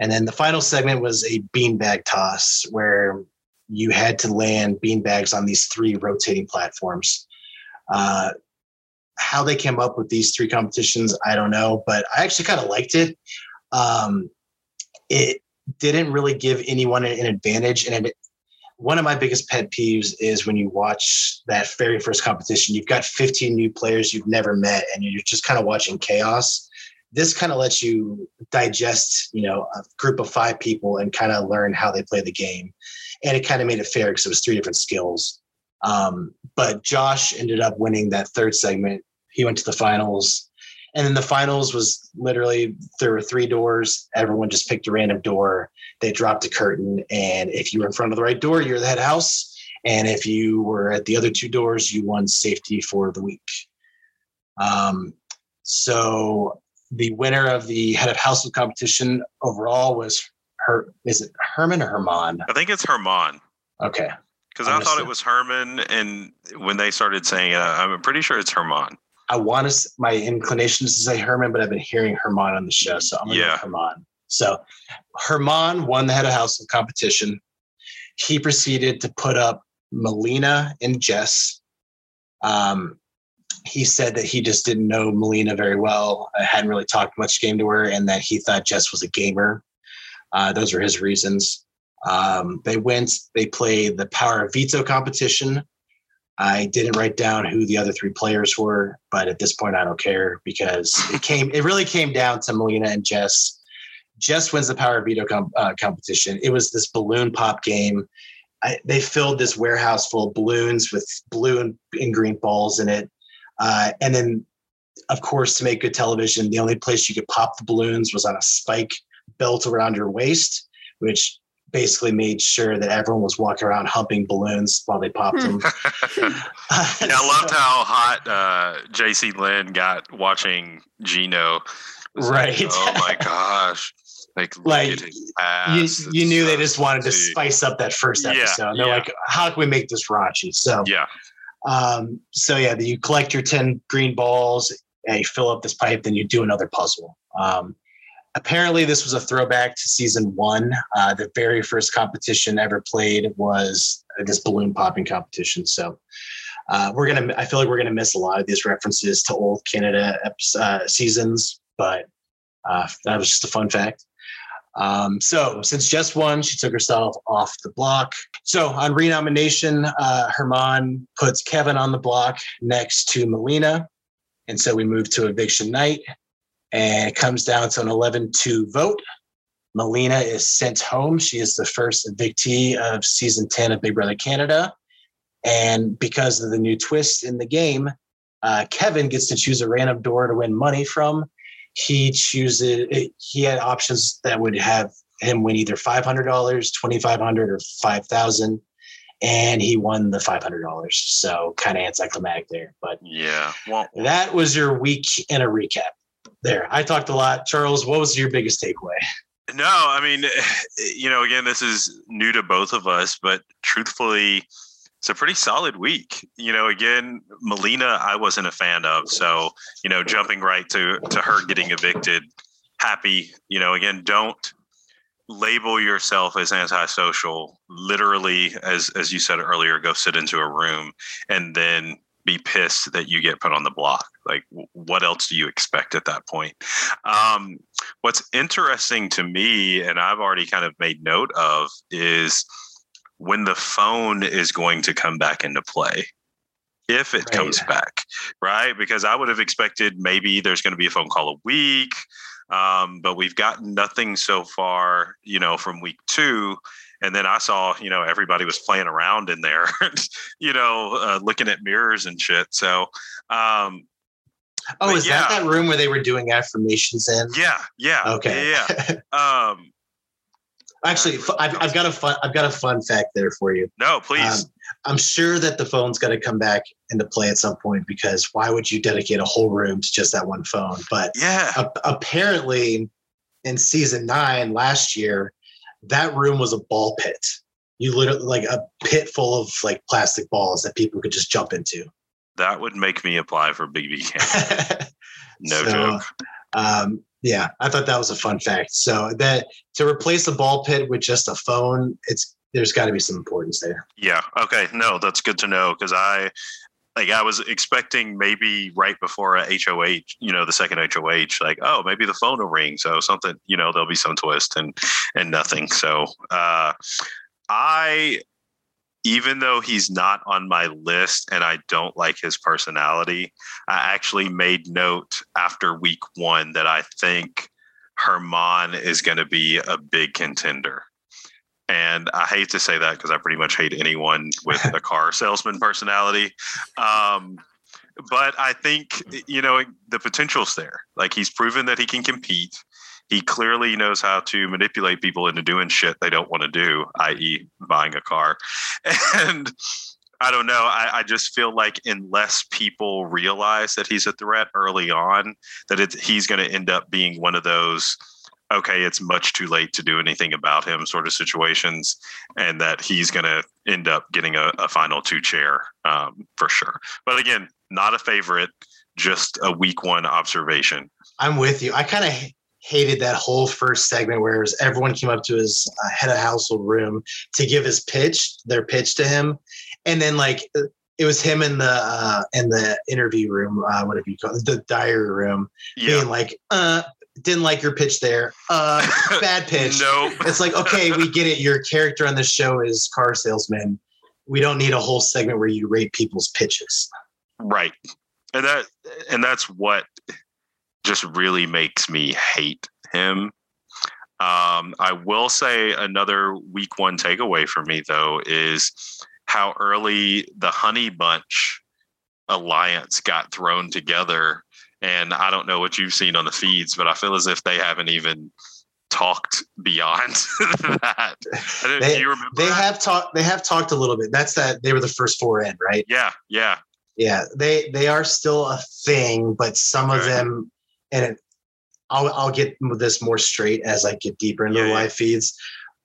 And then the final segment was a beanbag toss where you had to land beanbags on these three rotating platforms. Uh, how they came up with these three competitions, I don't know, but I actually kind of liked it. Um, it didn't really give anyone an advantage, and it, one of my biggest pet peeves is when you watch that very first competition. You've got 15 new players you've never met, and you're just kind of watching chaos. This kind of lets you digest, you know, a group of five people and kind of learn how they play the game, and it kind of made it fair because it was three different skills. Um, but Josh ended up winning that third segment. He went to the finals and then the finals was literally there were three doors. Everyone just picked a random door. They dropped a curtain, and if you were in front of the right door, you're the head house. And if you were at the other two doors, you won safety for the week. Um, so the winner of the head of household competition overall was her. Is it Herman or Herman? I think it's Herman. Okay. Because I thought it was Herman, and when they started saying it, I'm pretty sure it's Herman. I want to. My inclination is to say Herman, but I've been hearing Herman on the show, so I'm gonna yeah. Herman. So Herman won the head of house competition. He proceeded to put up Melina and Jess. Um, he said that he just didn't know Melina very well. I hadn't really talked much game to her, and that he thought Jess was a gamer. Uh, those were his reasons. Um, they went. They played the Power of Veto competition, I didn't write down who the other three players were, but at this point, I don't care because it came. It really came down to Melina and Jess. Jess wins the power veto com- uh, competition. It was this balloon pop game. I, they filled this warehouse full of balloons with blue and, and green balls in it, uh, and then, of course, to make good television, the only place you could pop the balloons was on a spike belt around your waist, which basically made sure that everyone was walking around humping balloons while they popped them. <laughs> yeah, I loved how hot uh, JC Lynn got watching Gino. Right. Like, oh my gosh. Like, like you, you knew they just wanted to spice up that first episode. Yeah, They're yeah. like, how can we make this raunchy? So yeah. Um, so yeah, you collect your 10 green balls and you fill up this pipe, then you do another puzzle. Um, apparently this was a throwback to season one. Uh, the very first competition ever played was this balloon popping competition. So uh, we're gonna. I feel like we're gonna miss a lot of these references to old Canada uh, seasons, but uh, that was just a fun fact. Um, so since Jess won, she took herself off the block. So on renomination, uh, Herman puts Kevin on the block next to Melina. And so we move to eviction night and it comes down to an 11 2 vote. Melina is sent home. She is the first evictee of season 10 of Big Brother Canada. And because of the new twist in the game, uh, Kevin gets to choose a random door to win money from. He chooses, he had options that would have him win either $500, 2,500, or 5000 and he won the $500. So kind of anticlimactic there. But yeah, well, that was your week in a recap there. I talked a lot. Charles, what was your biggest takeaway? No, I mean, <laughs> you know, again, this is new to both of us, but truthfully, it's a pretty solid week. You know, again, Melina, I wasn't a fan of. So, you know, jumping right to to her getting evicted, happy. You know, again, don't label yourself as antisocial. Literally, as as you said earlier, go sit into a room and then be pissed that you get put on the block. Like, what else do you expect at that point? Um, what's interesting to me, and I've already kind of made note of, is when the phone is going to come back into play. If it right. comes back, right? Because I would have expected maybe there's going to be a phone call a week, um, but we've gotten nothing so far, you know, from week two and then I saw, you know, everybody was playing around in there, <laughs> you know, uh, looking at mirrors and shit. So, um, oh, is yeah. that that room where they were doing affirmations in? Yeah, yeah, okay, yeah. <laughs> um, Actually, I've, I've got a fun I've got a fun fact there for you. No, please. Um, I'm sure that the phone's going to come back into play at some point because why would you dedicate a whole room to just that one phone? But yeah, a- apparently, in season nine last year, that room was a ball pit. You literally like a pit full of like plastic balls that people could just jump into. that would make me apply for BB <laughs> Camp. No So, joke. Um, yeah, I thought that was a fun fact. So that to replace a ball pit with just a phone, it's there's got to be some importance there. Yeah. Okay. No, that's good to know because I like I was expecting maybe right before a HOH, you know, the second HOH, like oh maybe the phone will ring, so something, you know, there'll be some twist and and nothing. So uh, I even though he's not on my list and I don't like his personality, I actually made note after week one that I think Herman is going to be a big contender. And I hate to say that because I pretty much hate anyone with a car <laughs> salesman personality. Um, but I think, you know, the potential's there. Like he's proven that he can compete. He clearly knows how to manipulate people into doing shit they don't want to do, i.e., buying a car. <laughs> And I don't know. I, I just feel like unless people realize that he's a threat early on, that he's going to end up being one of those okay, it's much too late to do anything about him sort of situations, and that he's going to end up getting a, a final two chair um, for sure. But again, not a favorite, just a week one observation. I'm with you. I kind of hated that whole first segment where everyone came up to his uh, head of household room to give his pitch, their pitch to him, and then like it was him in the uh, in the interview room, uh, whatever you call it, the diary room, Yeah. being like, uh, didn't like your pitch there, uh, <laughs> bad pitch. no. It's like, okay, we get it. Your character on the show is car salesman. We don't need a whole segment where you rate people's pitches. Right. And that and that's what just really makes me hate him. Um, I will say another week one takeaway for me though is how early the honey bunch alliance got thrown together. And I don't know what you've seen on the feeds, but I feel as if they haven't even talked beyond <laughs> that. I don't- They- do you remember? They that? have talked. They have talked a little bit. That's that. They were the first four in, right? Yeah, yeah. Yeah. They they are still a thing, but some of them, and it, I'll I'll get this more straight as I get deeper into Yeah, the yeah. live feeds.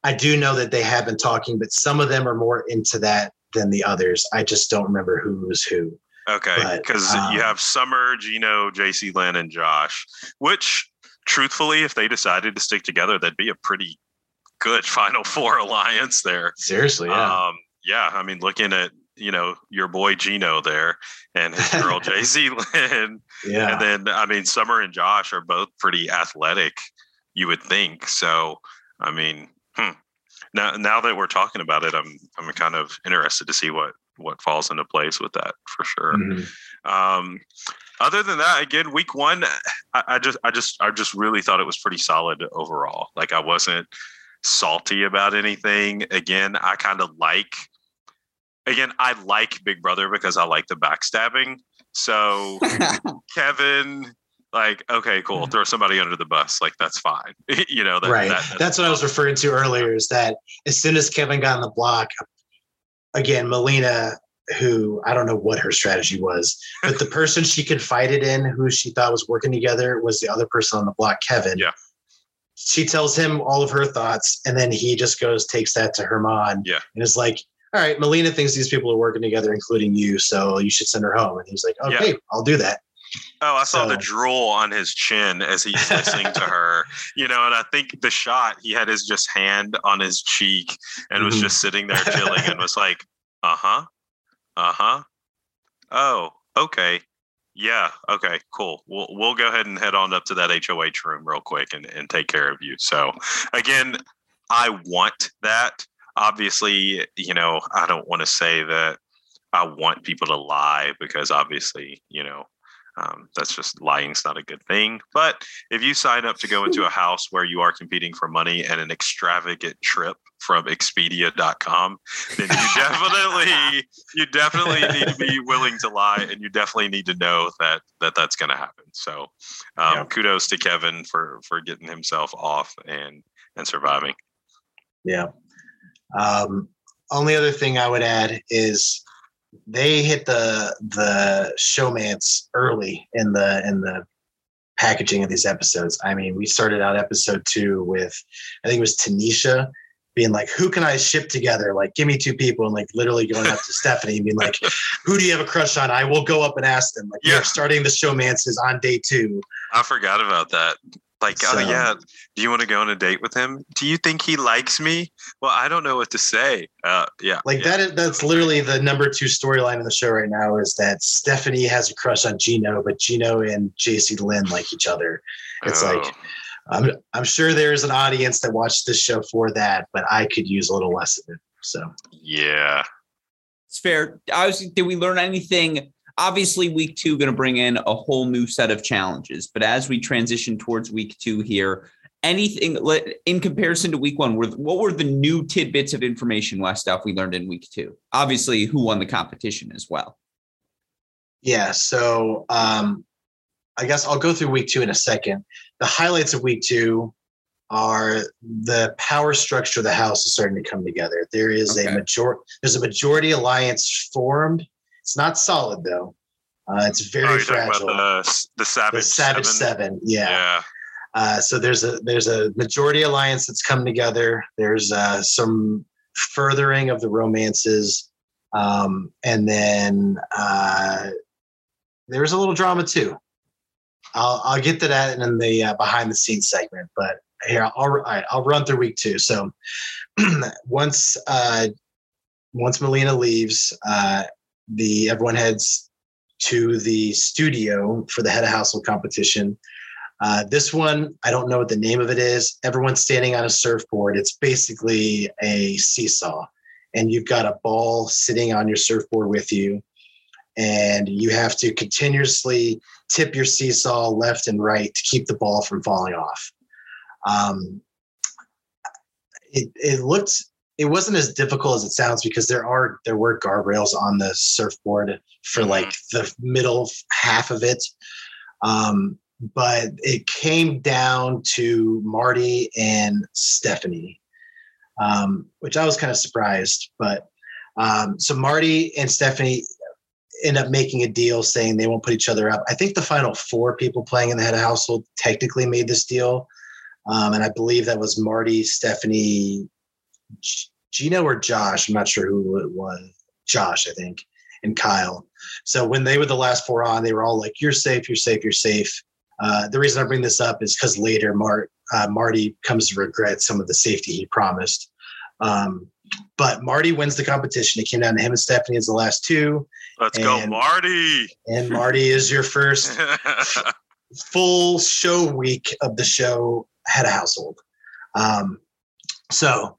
I do know that they have been talking, but some of them are more into that than the others. I just don't remember who's who. Okay, because um, you have Summer, Gino, JC Lynn, and Josh, which truthfully, if they decided to stick together, that'd be a pretty good <laughs> Final Four alliance there. Seriously, yeah. Um, yeah, I mean, looking at you know your boy Gino there and his girl <laughs> JC Lynn, yeah. and then I mean Summer and Josh are both pretty athletic, you would think. So, I mean, hmm. now now that we're talking about it, I'm I'm kind of interested to see what what falls into place with that for sure. Mhm. Um, other than that, again, week one, I, I just, I just, I just really thought it was pretty solid overall. Like I wasn't salty about anything. Again, I kind of like. Again, I like Big Brother because I like the backstabbing. So <laughs> Kevin, like, okay, cool, throw somebody under the bus, like that's fine. <laughs> you know, that, right. that- That's what I was referring to earlier. Is that as soon as Kevin got on the block, again, Melina, who I don't know what her strategy was, but the <laughs> person she confided in, who she thought was working together, was the other person on the block, Kevin. Yeah. She tells him all of her thoughts, and then he just goes, takes that to Herman, Yeah. and is like, "All right, Melina thinks these people are working together, including you, so you should send her home." And he's like, Yeah. "Okay, I'll do that." Oh, I saw the drool on his chin as he's listening to <laughs> her. You know, and I think the shot he had his just hand on his cheek and was Mhm. just sitting there chilling and was like, <laughs> "Uh huh, uh huh, oh, okay, yeah, okay, cool. We'll we'll go ahead and head on up to that HOH room real quick and and take care of you." So again, I want that. Obviously, you know, I don't want to say that I want people to lie because obviously, you know, um, that's just lying's not a good thing. But if you sign up to go into a <laughs> house where you are competing for money and an extravagant trip from Expedia.com, then you definitely <laughs> you definitely need to be willing to lie, and you definitely need to know that that that's going to happen. So, um, Yeah. kudos to Kevin for for getting himself off and and surviving. Yeah. Um, only other thing I would add is they hit the the showmance early in the in the packaging of these episodes. I mean, we started out episode two with I think it was Tanisha being like, "Who can I ship together? Like, give me two people." And like literally going up to <laughs> Stephanie and being like, "Who do you have a crush on?" I will go up and ask them. Like, yeah, starting the showmances on day two. I forgot about that. Like, oh, so, oh yeah, do you want to go on a date with him? Do you think he likes me? Well, I don't know what to say. Uh, yeah, like yeah. that. Is, that's literally the number two storyline in the show right now is that Stephanie has a crush on Gino, but Gino and JC Lynn like each other. It's oh. like I'm I'm sure there's an audience that watched this show for that, but I could use a little less of it. So yeah, it's fair. I was. Did we learn anything? Obviously, week two going to bring in a whole new set of challenges. But as we transition towards week two here, anything in comparison to week one? What were the new tidbits of information, Westoff we learned in week two? Obviously, who won the competition as well. Yeah. So um, I guess I'll go through week two in a second. The highlights of week two are the power structure of the house is starting to come together. There is okay. a major there's a majority alliance formed. It's not solid though. Uh, it's very oh, fragile. the, the Savage, the Savage Seven. Seven. Yeah. yeah. Uh, so there's a there's a majority alliance that's come together. There's uh, some furthering of the romances, um, and then uh, there's a little drama too. I'll, I'll get to that in the uh, behind the scenes segment, but here I'll, all right, I'll run through week two. So <clears throat> once uh, once Melina leaves, uh, the everyone heads to the studio for the head of household competition. Uh, this one, I don't know what the name of it is. Everyone's standing on a surfboard. It's basically a seesaw, and you've got a ball sitting on your surfboard with you, and you have to continuously tip your seesaw left and right to keep the ball from falling off. Um, it, it looked it wasn't as difficult as it sounds because there are there were guardrails on the surfboard for mm-hmm. like the middle half of it um, but it came down to marty and stephanie um, which i was kind of surprised but um, so marty and stephanie end up making a deal saying they won't put each other up. I think the final four people playing in the head of household technically made this deal. Um, and I believe that was Marty, Stephanie, Gino, or Josh. I'm not sure who it was. Josh, I think, and Kyle. So when they were the last four on, they were all like, "You're safe. You're safe. You're safe." Uh, the reason I bring this up is because later Mart, uh, Marty comes to regret some of the safety he promised. Um, but Marty wins the competition. It came down to him and Stephanie as the last two. Let's and, go, Marty. And Marty is your first <laughs> full show week of the show head of household. Um, so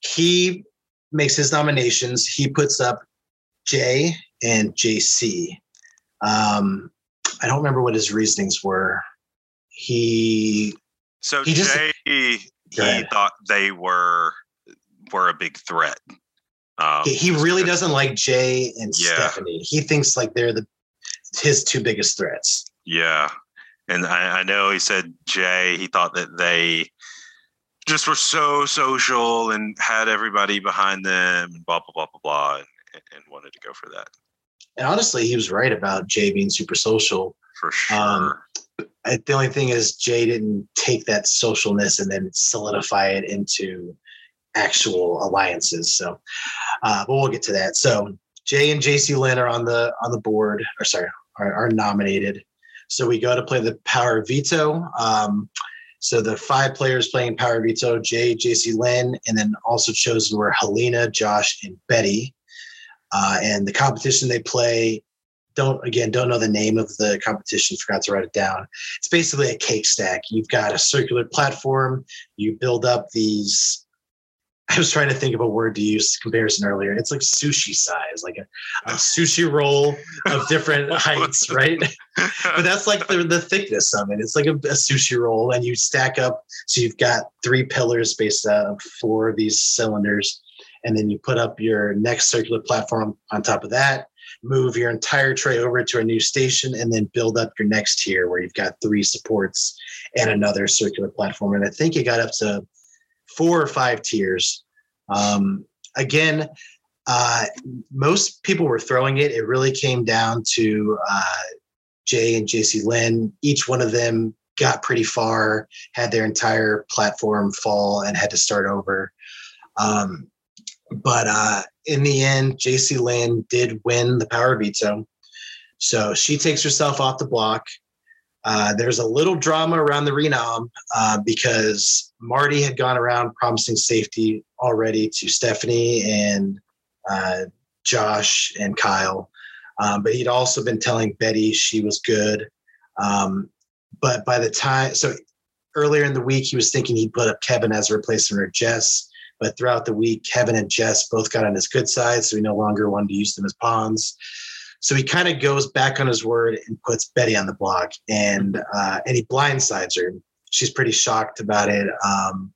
he makes his nominations. He puts up Jay and JC. Um, I don't remember what his reasonings were. He so he Jay just, he, he thought they were were a big threat. Um, he, he really doesn't like Jay and yeah. Stephanie. He thinks like they're the his two biggest threats. Yeah, and I, I know he said Jay. He thought that they just were so social and had everybody behind them and blah blah blah blah blah, and, and wanted to go for that. And honestly, he was right about Jay being super social. For um, sure. Um, the only thing is Jay didn't take that socialness and then solidify it into actual alliances. So, uh, but we'll get to that. So Jay and JC Lynn are on the on the board, or sorry, are, are nominated. So we go to play the Power Veto. Um, so the five players playing Power Veto: Jay, JC Lynn, and then also chosen were Helena, Josh, and Betty. Uh, and the competition they play don't again don't know the name of the competition forgot to write it down. It's basically a cake stack. You've got a circular platform. You build up these I was trying to think of a word to use comparison earlier. It's like sushi size, like a, a sushi roll of different <laughs> heights, right? but that's like the, the thickness of it. It's like a, a, sushi roll, and you stack up. So you've got three pillars based out of four of these cylinders, and then you put up your next circular platform on top of that. Move your entire tray over to a new station, and then build up your next tier where you've got three supports and another circular platform. And I think it got up to four or five tiers. Um, again, uh, most people were throwing it. It really came down to uh, Jay and JC Lynn. Each one of them got pretty far, had their entire platform fall, and had to start over. Um, but uh, in the end, JC Lynn did win the power veto. So she takes herself off the block. Uh, there's a little drama around the renom uh, because Marty had gone around promising safety already to Stephanie and uh, Josh and Kyle. Um, but he'd also been telling Betty she was good. Um, but by the time, so earlier in the week, he was thinking he'd put up Kevin as a replacement for Jess. But throughout the week, Kevin and Jess both got on his good side, so he no longer wanted to use them as pawns. So he kind of goes back on his word and puts Betty on the block, and uh, and he blindsides her. She's pretty shocked about it. Um,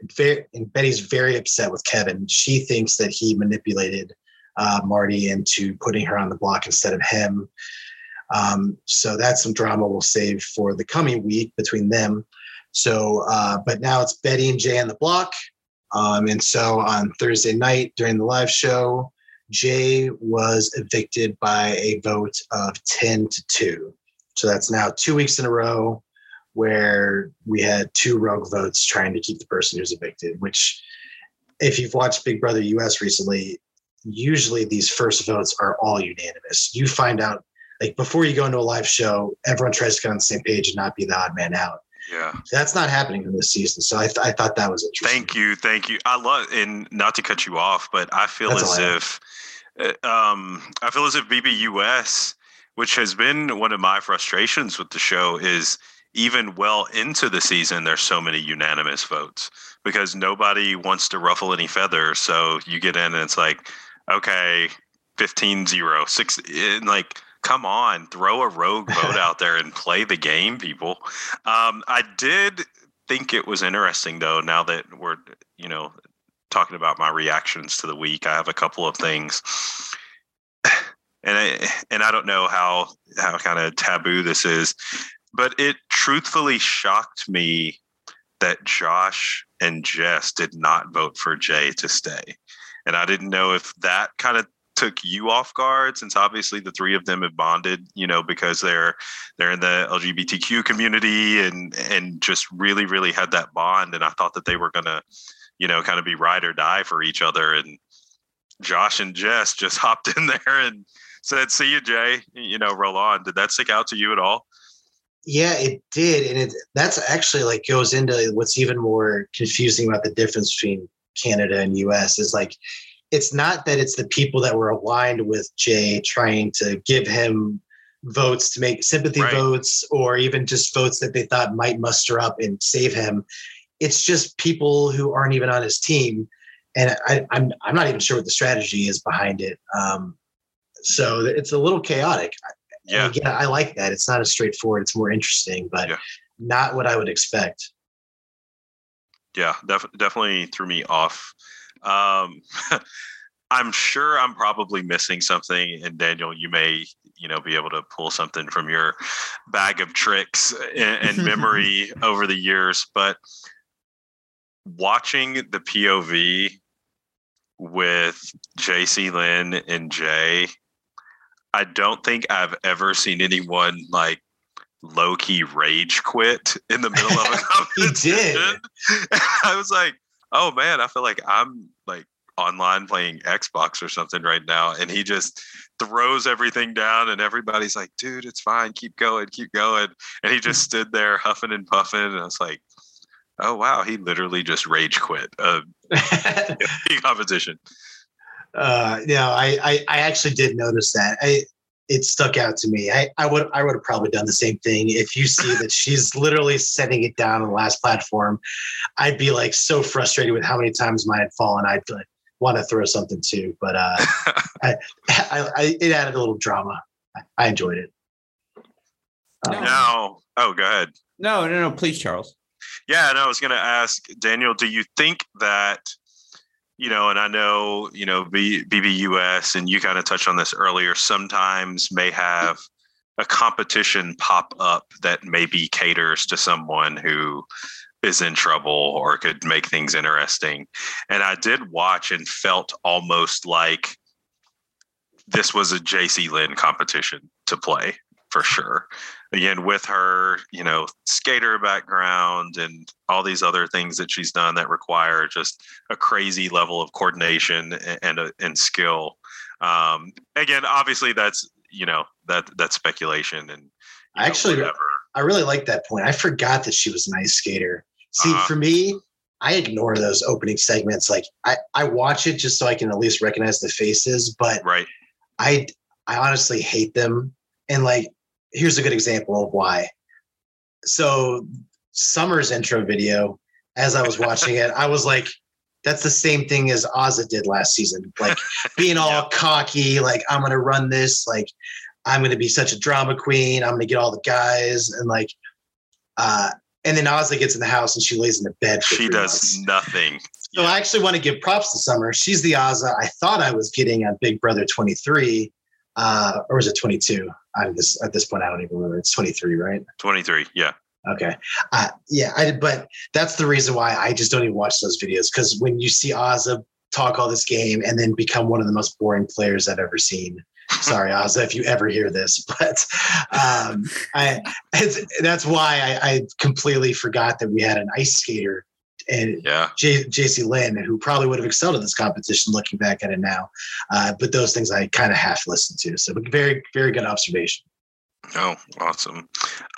and Betty's very upset with Kevin. She thinks that he manipulated uh, Marty into putting her on the block instead of him. Um, so that's some drama we'll save for the coming week between them. So, uh, but now it's Betty and Jay on the block. Um, and so on Thursday night during the live show, Jay was evicted by a vote of 10 to 2. So that's now two weeks in a row where we had two rogue votes trying to keep the person who's evicted, which, if you've watched Big Brother US recently, usually these first votes are all unanimous. You find out, like, before you go into a live show, everyone tries to get on the same page and not be the odd man out. Yeah. That's not happening in this season. So I, th- I thought that was interesting. Thank you. Thank you. I love, and not to cut you off, but I feel That's as I if, uh, um, I feel as if BBUS, which has been one of my frustrations with the show, is even well into the season, there's so many unanimous votes because nobody wants to ruffle any feathers. So you get in and it's like, okay, 15 0, 6, and like, come on, throw a rogue <laughs> vote out there and play the game, people. Um, I did think it was interesting though, now that we're, you know, talking about my reactions to the week, I have a couple of things. <sighs> And I, and I don't know how how kind of taboo this is, but it truthfully shocked me that Josh and Jess did not vote for Jay to stay. And I didn't know if that kind of took you off guard since obviously the three of them have bonded, you know, because they're they're in the LGBTQ community and and just really really had that bond and I thought that they were going to, you know, kind of be ride or die for each other and Josh and Jess just <laughs> hopped in there and said, "See you, Jay." You know, roll on. Did that stick out to you at all? Yeah, it did, and it that's actually like goes into what's even more confusing about the difference between Canada and US is like it's not that it's the people that were aligned with Jay trying to give him votes to make sympathy Right. votes or even just votes that they thought might muster up and save him. It's just people who aren't even on his team, and I, I'm I'm not even sure what the strategy is behind it. Um, so it's a little chaotic. And Yeah. again, I like that. It's not as straightforward. It's more interesting, but Yeah. not what I would expect. yeah def- definitely threw me off um <laughs> i'm sure i'm probably missing something and daniel you may you know be able to pull something from your bag of tricks and, and memory <laughs> over the years but watching the pov with jc lynn and jay i don't think i've ever seen anyone like low-key rage quit in the middle of a <laughs> competition. He did. <laughs> I was like, oh man, I feel like I'm like online playing Xbox or something right now. And he just throws everything down and everybody's like, dude, it's fine. Keep going, keep going. And he just stood there huffing and puffing. And I was like, oh wow, he literally just rage quit uh, <laughs> a competition. Uh, no, I, I I actually did notice that. I it stuck out to me. I, I would I would have probably done the same thing if you see that <laughs> she's literally setting it down on the last platform. I'd be like so frustrated with how many times mine had fallen. I'd like, want to throw something too, but uh, <laughs> I, I, I it added a little drama. I, I enjoyed it. Uh, No. Oh, go ahead. No, no, no. Please, Charles. Yeah, and I was going to ask Daniel, do you think that, you know, and I know, you know, B, BBUS, and you kind of touched on this earlier, sometimes may have a competition pop up that maybe caters to someone who is in trouble or could make things interesting. And I did watch and felt almost like this was a JC Lynn competition to play for sure. Again, with her, you know, skater background and all these other things that she's done that require just a crazy level of coordination and and, uh, and skill. Um, again, obviously, that's you know that that's speculation and I actually. I really like that point. I forgot that she was an ice skater. See, uh-huh. for me, I ignore those opening segments. Like I, I watch it just so I can at least recognize the faces, but right. I I honestly hate them. And like, here's a good example of why. So Summer's intro video, as I was watching it, I was like, that's the same thing as Azah did last season. Like being all <laughs> yeah. cocky, like I'm gonna run this, like I'm gonna be such a drama queen, I'm gonna get all the guys, and like uh and then Azah gets in the house and she lays in the bed. she does months. nothing. So yeah. I actually want to give props to Summer. She's the Azah I thought I was getting on Big Brother 23, uh, or was it 22? I'm this at this point I don't even remember. It's 23, right? 23, yeah. Okay. Uh, yeah, I, but that's the reason why I just don't even watch those videos because when you see Azah talk all this game and then become one of the most boring players I've ever seen. <laughs> Sorry, Azah, if you ever hear this, <laughs> but um, I that's why I, I, completely forgot that we had an ice skater and yeah. J, JC Lynn, who probably would have excelled at this competition looking back at it now. Uh, but those things I kind of half listened to. So very, very good observation. Oh, awesome.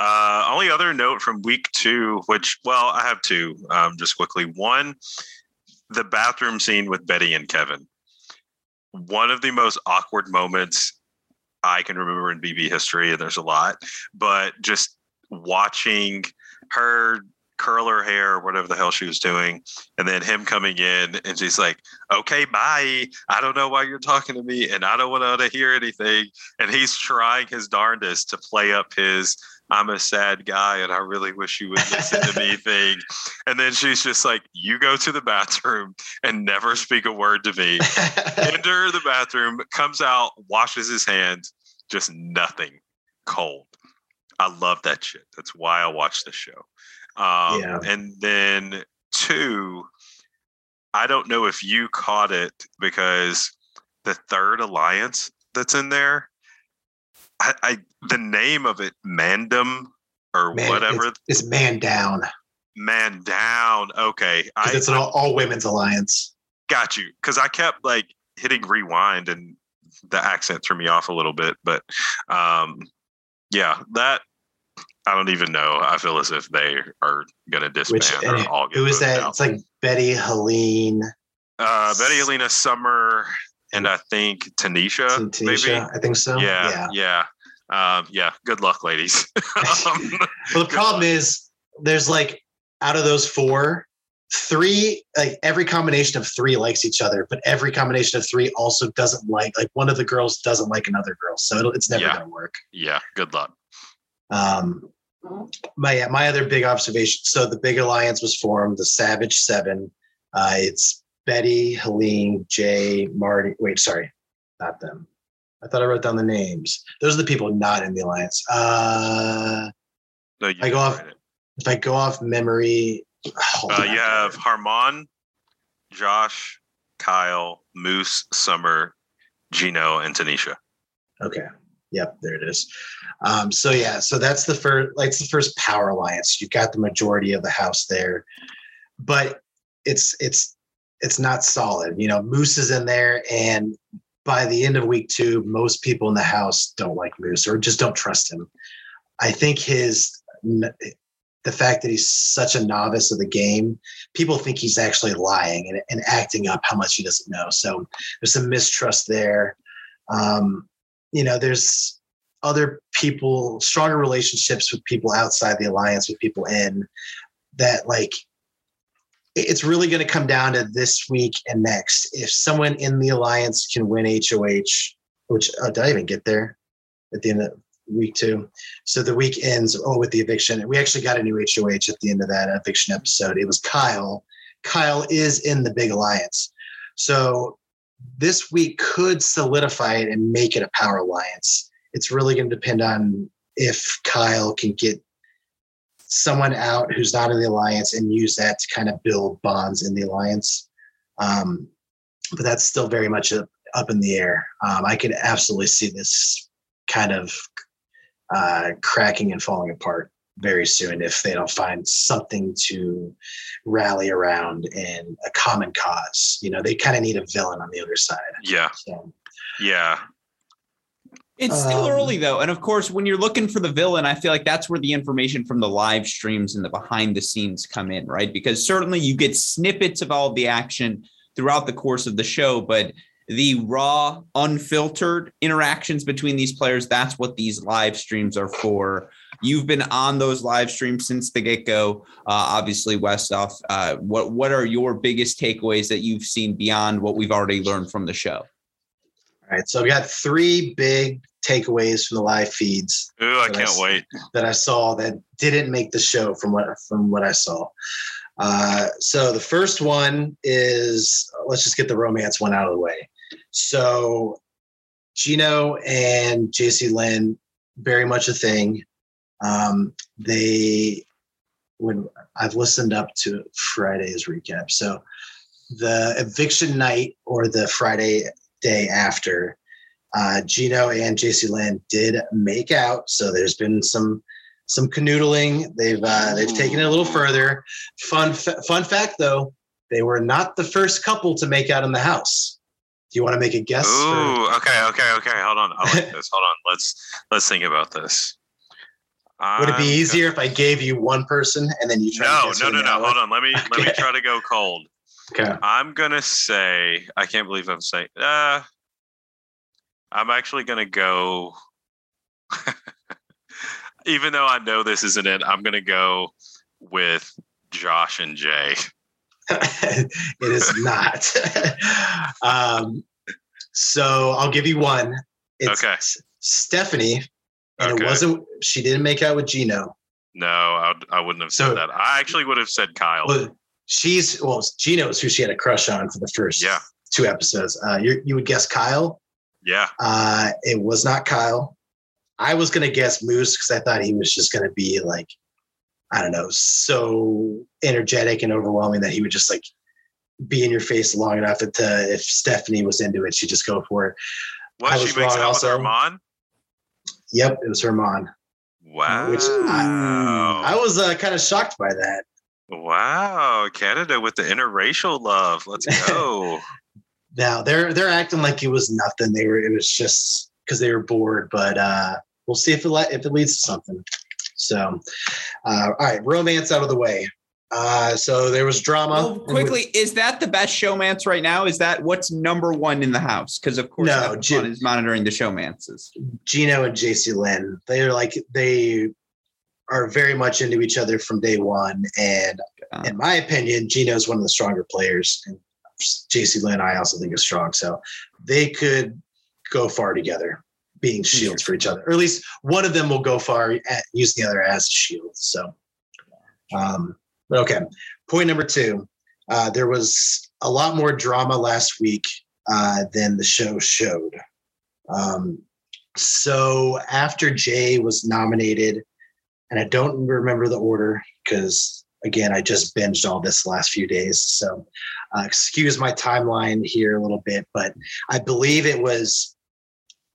Uh, only other note from week two, which, well, I have two um, just quickly. One, the bathroom scene with Betty and Kevin. One of the most awkward moments I can remember in BB history, and there's a lot, but just watching her curl her hair or whatever the hell she was doing. And then him coming in and she's like, okay, bye. I don't know why you're talking to me and I don't want to hear anything. And he's trying his darndest to play up his I'm a sad guy and I really wish you would listen to me <laughs> thing. And then she's just like, You go to the bathroom and never speak a word to me. <laughs> Enter the bathroom, comes out, washes his hands, just nothing cold. I love that shit. That's why I watch the show. Um, yeah. And then two, I don't know if you caught it because the third alliance that's in there, I, I the name of it, Mandem or man, whatever. It's, it's, Man Down. Man Down. Okay. I, it's an all, all women's alliance. Got you. Because I kept like hitting rewind and the accent threw me off a little bit. But um, yeah, that I don't even know. I feel as if they are going to disband Which, or all Who is that? Out. It's like Betty, Helene. Uh, Betty, Helena, Summer, and I think Tanisha. Tanisha, maybe? I think so. Yeah, yeah, yeah. Um, yeah. Good luck, ladies. <laughs> um, well, the problem luck. is there's like out of those four, three like every combination of three likes each other, but every combination of three also doesn't like like one of the girls doesn't like another girl, so it's never yeah. gonna work. Yeah. Good luck. Um, my my other big observation. So the big alliance was formed, the Savage Seven. Uh, it's Betty, Helene, Jay, Marty. Wait, sorry, not them. I thought I wrote down the names. Those are the people not in the alliance. Uh, no, I go off. If I go off memory, uh, you have Harmon, Josh, Kyle, Moose, Summer, Gino, and Tanisha. Okay. Yep, there it is. Um, so yeah, so that's the first, like the first power alliance. You've got the majority of the house there, but it's it's it's not solid. You know, Moose is in there, and by the end of week two, most people in the house don't like Moose or just don't trust him. I think his the fact that he's such a novice of the game, people think he's actually lying and, and acting up how much he doesn't know. So there's some mistrust there. Um, you know, there's other people, stronger relationships with people outside the alliance, with people in that like it's really going to come down to this week and next. If someone in the alliance can win HOH, which oh, did I even get there at the end of week two? So the week ends oh with the eviction. We actually got a new HOH at the end of that eviction episode. It was Kyle. Kyle is in the big alliance. So this week could solidify it and make it a power alliance. It's really going to depend on if Kyle can get someone out who's not in the alliance and use that to kind of build bonds in the alliance. Um, but that's still very much up, up in the air. Um, I could absolutely see this kind of uh, cracking and falling apart very soon if they don't find something to rally around in a common cause. You know, they kind of need a villain on the other side. Yeah. So, Yeah. It's still Um, early though, and of course, when you're looking for the villain, I feel like that's where the information from the live streams and the behind the scenes come in, right? Because certainly you get snippets of all of the action throughout the course of the show, but the raw, unfiltered interactions between these players, that's what these live streams are for. You've been on those live streams since the get go. Uh, obviously, Westoff, uh, what what are your biggest takeaways that you've seen beyond what we've already learned from the show? all right. So we got three big takeaways from the live feeds Ooh, I can't s- wait. that I saw that didn't make the show from what from what I saw. Uh, so the first one is let's just get the romance one out of the way. So Gino and Jacey-Lynne, very much a thing. Um, they when I've listened up to Friday's recap. So the eviction night or the Friday day after, uh, Gino and Jacey-Lynne did make out. So there's been some some canoodling. They've uh, they've taken it a little further. Fun fa- fun fact though, they were not the first couple to make out in the house. Do you want to make a guess? for- Ooh, okay, okay, okay. Hold on. I like this. Hold on. Let's let's think about this. Would it be I'm easier if I gave you one person and then you try? to No, guess no, no, no. Hold on. Let me let me try to go cold. Okay. I'm gonna say I can't believe I'm saying uh I'm actually gonna go <laughs> even though I know this isn't it, I'm gonna go with Josh and Jay. <laughs> it is not. <laughs> um, so I'll give you one. It's Okay. Stephanie, and Okay. it wasn't. She didn't make out with Gino. No, I, I wouldn't have said So- that. I actually would have said Kyle. Well, she's well. Gino is who she had a crush on for the first Yeah. two episodes. Uh, you you would guess Kyle. yeah. Uh, it was not Kyle. I was gonna guess Moose because I thought he was just gonna be like, I don't know, so energetic and overwhelming that he would just like be in your face long enough that to, if Stephanie was into it, she'd just go for it. I was she makes wrong out also. with Armand? Yep, it was Herman. Wow. Which I was uh, kind of shocked by that. wow. Canada with the interracial love. Let's <laughs> go. Now they're they're acting like it was nothing. They were it was just because they were bored, but uh, we'll see if it le- if it leads to something. So, uh, all right, romance out of the way. Uh, so there was drama. Well, quickly, is that the best showmance right now? Is that what's number one in the house? Because of course, No, Fun is monitoring the showmances. Gino and Jacey-Lynne. They're like they are very much into each other from day one. And in my opinion, Gino's one of the stronger players, and Jacey-Lynne I also think is strong. So they could go far together, being shields for each other, or at least one of them will go far at using the other as a shield. So, um, okay. Point number two. Uh, there was a lot more drama last week uh, than the show showed. Um, so after Jay was nominated, and I don't remember the order because again I just binged all this last few days. So uh, excuse my timeline here a little bit, but I believe it was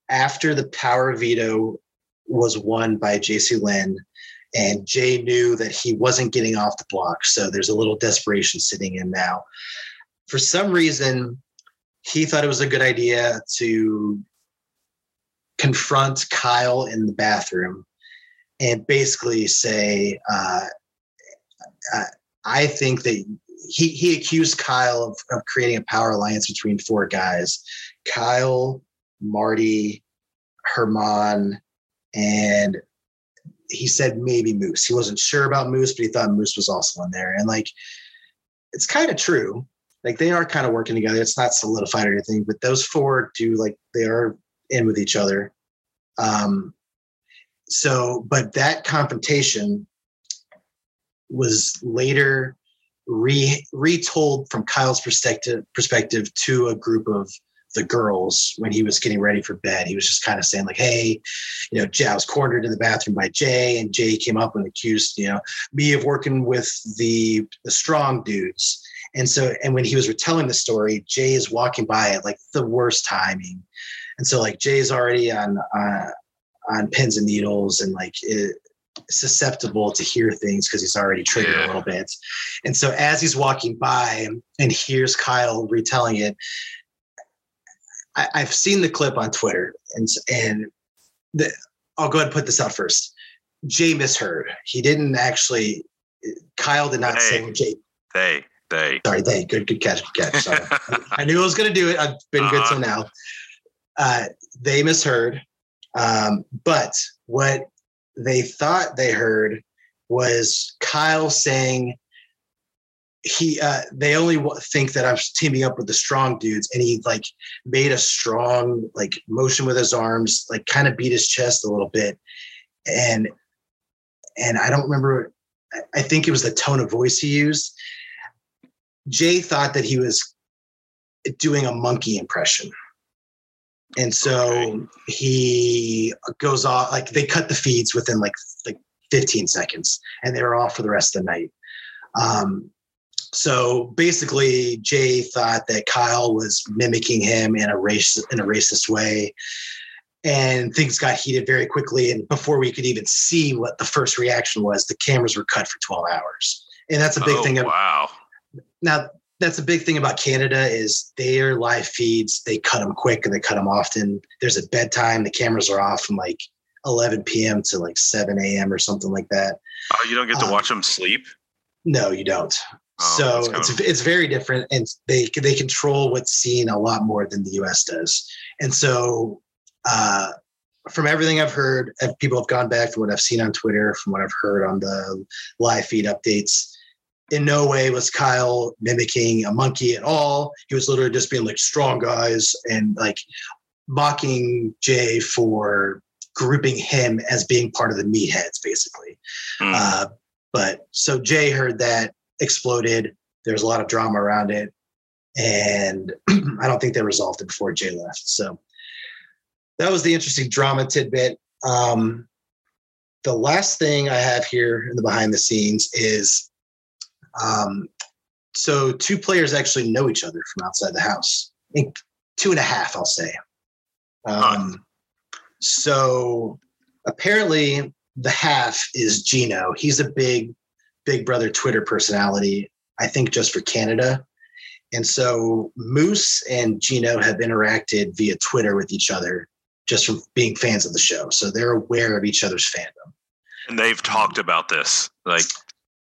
after the power veto was won by Jacey-Lynne, and Jay knew that he wasn't getting off the block. So there's a little desperation sitting in now. For some reason, he thought it was a good idea to confront Kyle in the bathroom and basically say, uh, I think that he, he accused Kyle of, of creating a power alliance between four guys Kyle, Marty, Herman, and he said maybe Moose. He wasn't sure about Moose, but he thought Moose was also in there. And like, it's kind of true. Like they are kind of working together. It's not solidified or anything, but those four do like they are in with each other. Um, so, but that confrontation was later re retold from Kyle's perspective perspective to a group of the girls when he was getting ready for bed. He was just kind of saying like, "Hey, you know, Jay, I was cornered in the bathroom by Jay, and Jay came up and accused you know me of working with the the strong dudes." And so, and when he was retelling the story, Jay is walking by at like the worst timing, and so like Jay's already on uh, on pins and needles and like it, susceptible to hear things because he's already triggered yeah. a little bit. And so as he's walking by and hears Kyle retelling it, I, have seen the clip on Twitter and and the, I'll go ahead and put this out first. Jay misheard. He didn't actually. Kyle did not they, say Jay. They. They. Sorry, they. Good. Good catch. Good catch. Sorry. <laughs> I knew I was going to do it. I've been uh-huh. good till now. Uh, they misheard. Um, but what they thought they heard was Kyle saying he uh they only think that I'm teaming up with the strong dudes and he like made a strong like motion with his arms like kind of beat his chest a little bit. And and I don't remember I think it was the tone of voice he used. Jay thought that he was doing a monkey impression. And so okay. he goes off like they cut the feeds within like like 15 seconds and they were off for the rest of the night. Um, so basically jay thought that kyle was mimicking him in a race in a racist way and things got heated very quickly and before we could even see what the first reaction was the cameras were cut for 12 hours and that's a big oh, thing wow now that's a big thing about Canada is their live feeds. They cut them quick and they cut them often. There's a bedtime. The cameras are off from like 11 p.m. to like 7 a.m. or something like that. Oh, you don't get to um, watch them sleep? No, you don't. Oh, so it's of- it's very different, and they they control what's seen a lot more than the U.S. does. And so, uh, from everything I've heard, people have gone back from what I've seen on Twitter, from what I've heard on the live feed updates in no way was Kyle mimicking a monkey at all. He was literally just being like strong guys and like mocking Jay for grouping him as being part of the meatheads, basically. Mm. Uh, but so Jay heard that, exploded. There was a lot of drama around it. And <clears throat> I don't think they resolved it before Jay left. So that was the interesting drama tidbit. Um, the last thing I have here in the behind the scenes is um, so two players actually know each other from outside the house. two and a half, I'll say. Um, so apparently the half is Gino. He's a big, big brother Twitter personality, I think just for Canada. And so Moose and Gino have interacted via Twitter with each other just from being fans of the show. So they're aware of each other's fandom. And they've talked about this. Like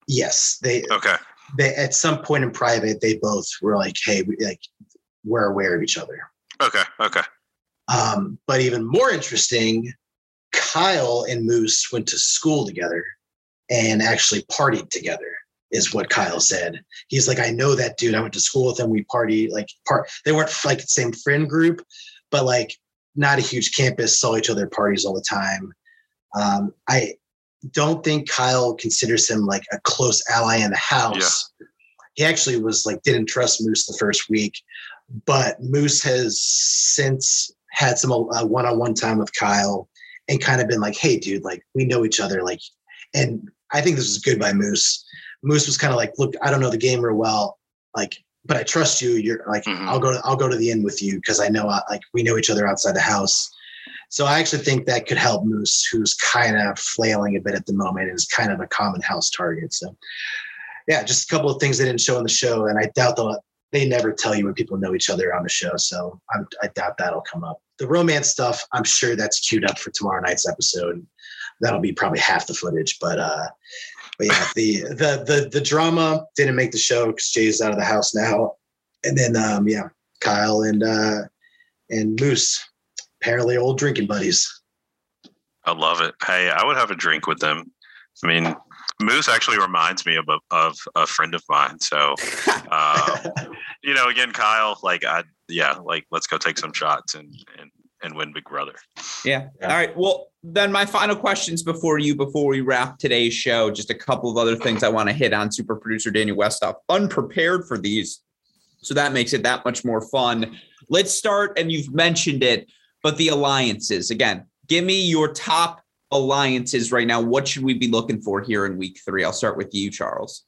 Yes, they okay. They at some point in private, they both were like, "Hey, we, like we're aware of each other." Okay. Okay. Um, but even more interesting, Kyle and Moose went to school together and actually partied together. Is what Kyle said. He's like, I know that dude. I went to school with him. We party like part. They weren't like the same friend group, but like not a huge campus. Saw each other parties all the time. Um, I don't think Kyle considers him like a close ally in the house. Yeah. He actually was like didn't trust Moose the first week, but Moose has since had some uh, one-on-one time with Kyle and kind of been like, "Hey, dude, like we know each other." Like, and I think this was good by Moose. Moose was kind of like, "Look, I don't know the game real well, like, but I trust you. You're like, mm-hmm. I'll go to I'll go to the end with you because I know uh, like we know each other outside the house." So I actually think that could help Moose, who's kind of flailing a bit at the moment, and is kind of a common house target. So yeah, just a couple of things they didn't show in the show, and I doubt they'll they never tell you when people know each other on the show. So I'm, I doubt that'll come up. The romance stuff, I'm sure that's queued up for tomorrow night's episode. That'll be probably half the footage, but uh, but yeah, the the the the drama didn't make the show because Jay's out of the house now, and then um yeah, Kyle and uh and Moose apparently old drinking buddies. I love it. Hey, I would have a drink with them. I mean, Moose actually reminds me of a, of a friend of mine. So, uh, <laughs> you know, again, Kyle, like, I, yeah, like, let's go take some shots and, and, and win Big Brother. Yeah. yeah. All right. Well, then my final questions before you, before we wrap today's show, just a couple of other things I want to hit on. Super producer Daniel Westoff, unprepared for these. So that makes it that much more fun let's start. And you've mentioned it, but the alliances again. Give me your top alliances right now. What should we be looking for here in week three? I'll start with you, Charles.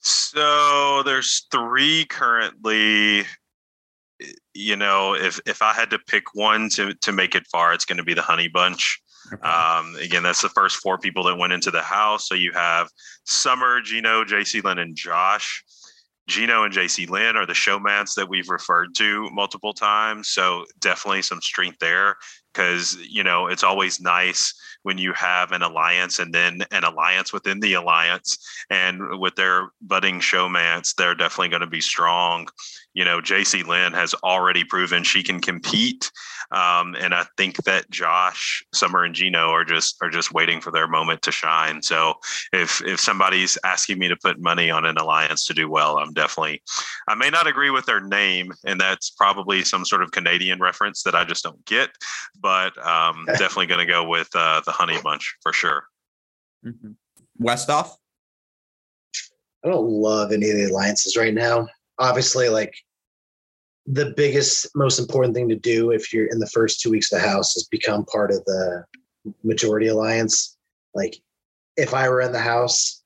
So there's three currently. You know, if if I had to pick one to to make it far, it's going to be the Honey Bunch. Okay. Um, again, that's the first four people that went into the house. So you have Summer, Gino, Jacey-Lynne, and Josh. Gino and Jacey-Lynne are the showmance that we've referred to multiple times. So definitely some strength there because, you know, it's always nice when you have an alliance and then an alliance within the alliance. And with their budding showmance, they're definitely going to be strong. You know, Jacey-Lynne has already proven she can compete um, and I think that Josh, Summer, and Gino are just are just waiting for their moment to shine. So if if somebody's asking me to put money on an alliance to do well, I'm definitely I may not agree with their name, and that's probably some sort of Canadian reference that I just don't get. But um, definitely going to go with uh, the Honey Bunch for sure. Mm-hmm. Westoff. I don't love any of the alliances right now. Obviously, like the biggest, most important thing to do if you're in the first two weeks of the house is become part of the majority alliance. Like, if I were in the house,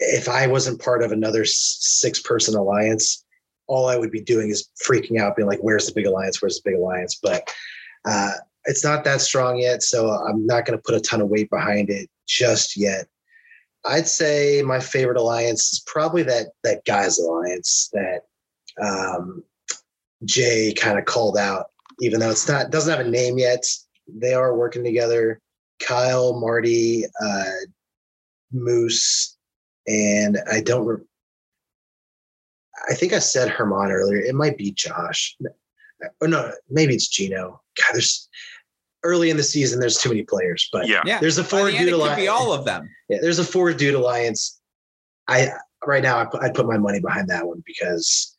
if I wasn't part of another six person alliance, all I would be doing is freaking out, being like, "Where's the big alliance? Where's the big alliance?" But uh, it's not that strong yet, so I'm not going to put a ton of weight behind it just yet. I'd say my favorite alliance is probably that that guys alliance that um, Jay kind of called out, even though it's not doesn't have a name yet. They are working together. Kyle, Marty, uh, Moose, and I don't. Re- I think I said Herman earlier. It might be Josh. Or no, maybe it's Gino. God, there's early in the season. There's too many players, but yeah, yeah. there's a four dude alliance. Be all of them. Yeah, there's a four dude alliance. I right now I put, I put my money behind that one because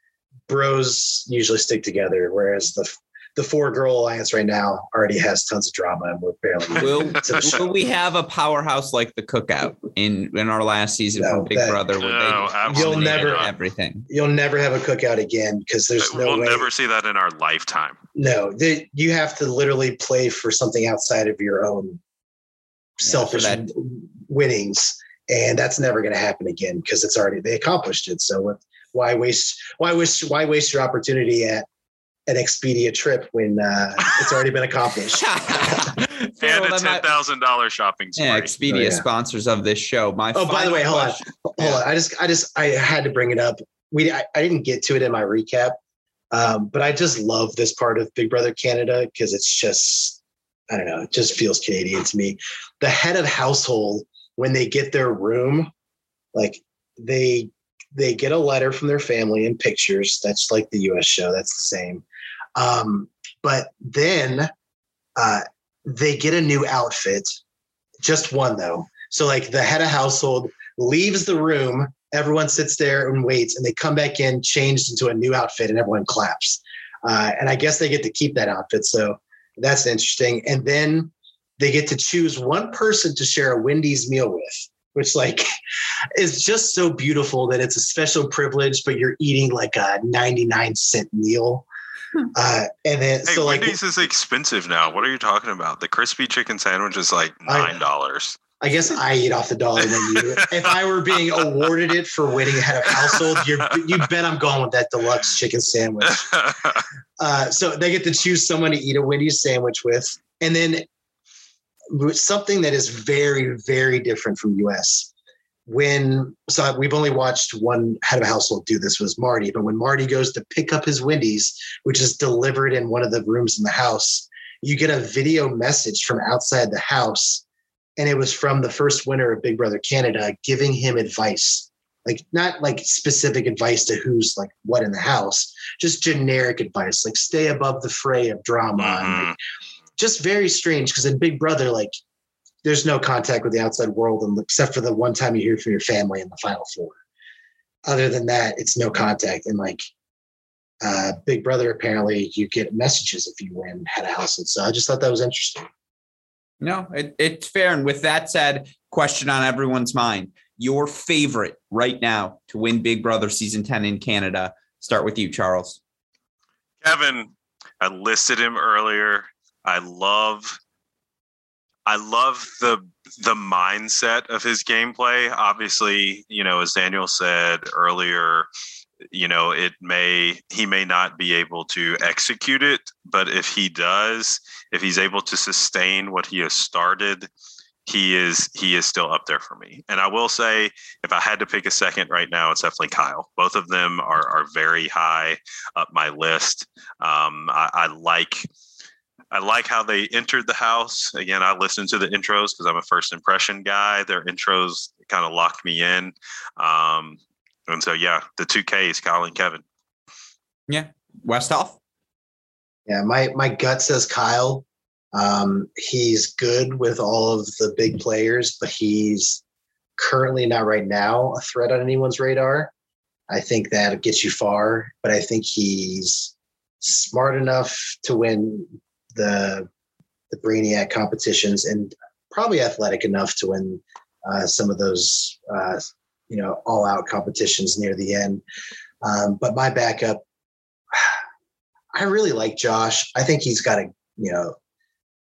bros usually stick together, whereas the the four girl alliance right now already has tons of drama and we're barely will, <laughs> will we have a powerhouse like the cookout in in our last season no, from big that, brother where no, they you'll never everything you'll never have a cookout again because there's no we'll way. never see that in our lifetime no they, you have to literally play for something outside of your own yeah, selfish winnings and that's never going to happen again because it's already they accomplished it so with why waste why waste why waste your opportunity at an Expedia trip when uh, it's already been accomplished. <laughs> and a ten thousand dollars shopping spree. Yeah, Expedia oh, yeah. sponsors of this show. My oh, by the way, hold question. on, hold on. I just, I just, I had to bring it up. We, I, I didn't get to it in my recap, um, but I just love this part of Big Brother Canada because it's just, I don't know, it just feels Canadian to me. The head of household when they get their room, like they they get a letter from their family and pictures. That's like the US show, that's the same. Um, but then uh, they get a new outfit, just one though. So, like the head of household leaves the room, everyone sits there and waits, and they come back in changed into a new outfit, and everyone claps. Uh, and I guess they get to keep that outfit. So that's interesting. And then they get to choose one person to share a Wendy's meal with which like <laughs> is just so beautiful that it's a special privilege, but you're eating like a 99 cent meal. Hmm. Uh, and then hey, so like Wendy's is expensive now. What are you talking about? The crispy chicken sandwich is like nine dollars. I, I, guess I eat off the dollar menu. <laughs> if I were being awarded it for winning head of household, you you bet I'm going with that deluxe chicken sandwich. <laughs> Uh, so they get to choose someone to eat a Wendy's sandwich with, and then something that is very, very different from US. When so we've only watched one head of household do this was Marty, but when Marty goes to pick up his Wendy's, which is delivered in one of the rooms in the house, you get a video message from outside the house. And it was from the first winner of Big Brother Canada giving him advice. Like not like specific advice to who's like what in the house, just generic advice, like stay above the fray of drama. Mm-hmm. Like, just very strange because in Big Brother, like there's no contact with the outside world, and except for the one time you hear from your family in the final four. Other than that, it's no contact. And like uh, Big Brother, apparently you get messages if you win head of house, and so I just thought that was interesting. No, it, it's fair. And with that said, question on everyone's mind: your favorite right now to win Big Brother season ten in Canada. Start with you, Charles. Kevin, I listed him earlier. I love I love the the mindset of his gameplay. Obviously, you know, as Daniel said earlier, you know, it may he may not be able to execute it, but if he does, if he's able to sustain what he has started, he is he is still up there for me. And I will say, if I had to pick a second right now, it's definitely Kyle. Both of them are are very high up my list. Um, I, I like I like how they entered the house. Again, I listened to the intros because I'm a first impression guy. Their intros kind of locked me in. Um, and so, yeah, the two Ks, Kyle and Kevin. Yeah. Westoff? Yeah, my, my gut says Kyle. Um, he's good with all of the big players, but he's currently not right now a threat on anyone's radar. I think that gets you far, but I think he's smart enough to win the the Brainiac competitions and probably athletic enough to win uh, some of those uh, you know all out competitions near the end. Um, but my backup, <sighs> I really like Josh. I think he's got a you know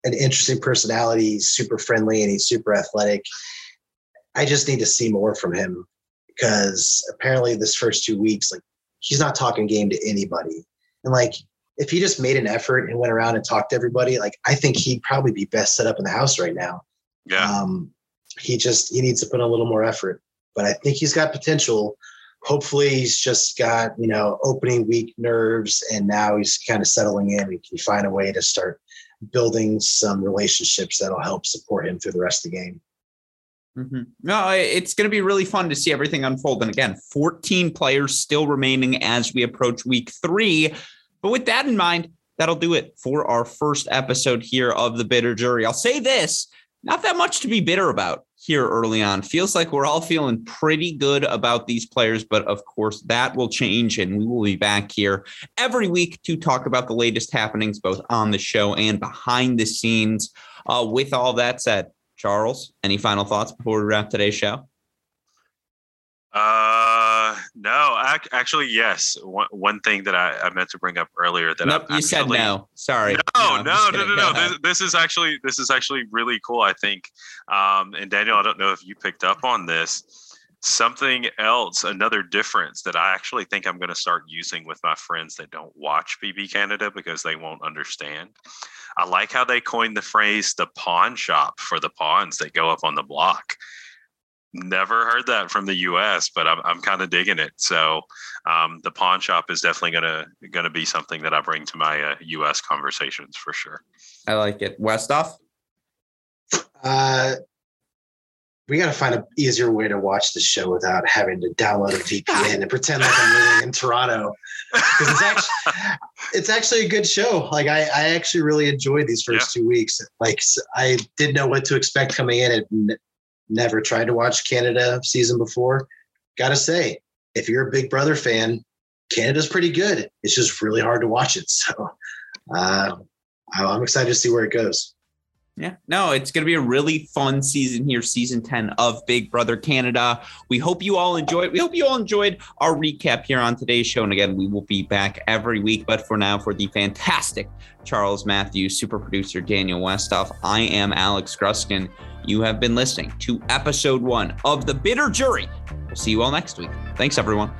an interesting personality. He's super friendly and he's super athletic. I just need to see more from him because apparently this first two weeks, like he's not talking game to anybody. And like if he just made an effort and went around and talked to everybody, like I think he'd probably be best set up in the house right now. Yeah. Um, he just he needs to put in a little more effort, but I think he's got potential. Hopefully, he's just got you know opening week nerves, and now he's kind of settling in and can find a way to start building some relationships that'll help support him through the rest of the game. Mm-hmm. No, it's going to be really fun to see everything unfold. And again, 14 players still remaining as we approach week three. But with that in mind, that'll do it for our first episode here of the bitter jury. I'll say this not that much to be bitter about here early on. Feels like we're all feeling pretty good about these players, but of course, that will change, and we will be back here every week to talk about the latest happenings, both on the show and behind the scenes. Uh, with all that said, Charles, any final thoughts before we wrap today's show? Uh, no, ac- actually, yes. One, one thing that I, I meant to bring up earlier that nope, I you said no. Sorry. No, no, no, no, no. <laughs> This, this, is actually this is actually really cool. I think. Um, and Daniel, I don't know if you picked up on this. Something else, another difference that I actually think I'm going to start using with my friends that don't watch BB Canada because they won't understand. I like how they coined the phrase "the pawn shop" for the pawns that go up on the block never heard that from the U.S., but I'm I'm kind of digging it. So um, the pawn shop is definitely gonna gonna be something that I bring to my uh, U.S. conversations for sure. I like it. Westoff. Uh, we got to find an easier way to watch the show without having to download a <laughs> VPN and pretend like I'm living in Toronto. Because it's actually, <laughs> it's actually a good show. Like I, I actually really enjoyed these first yeah. two weeks. Like I didn't know what to expect coming in, and never tried to watch Canada season before, gotta say, if you're a Big Brother fan, Canada's pretty good. It's just really hard to watch it. <laughs> So uh, I'm excited to see where it goes. Yeah, no, it's going to be a really fun season here, season 10 of Big Brother Canada. We hope you all enjoyed. We hope you all enjoyed our recap here on today's show. And again, we will be back every week. But for now, for the fantastic Charles Matthews, super producer Daniel Westoff, I am Alex Gruskin. You have been listening to episode one of The Bitter Jury. We'll see you all next week. Thanks, everyone.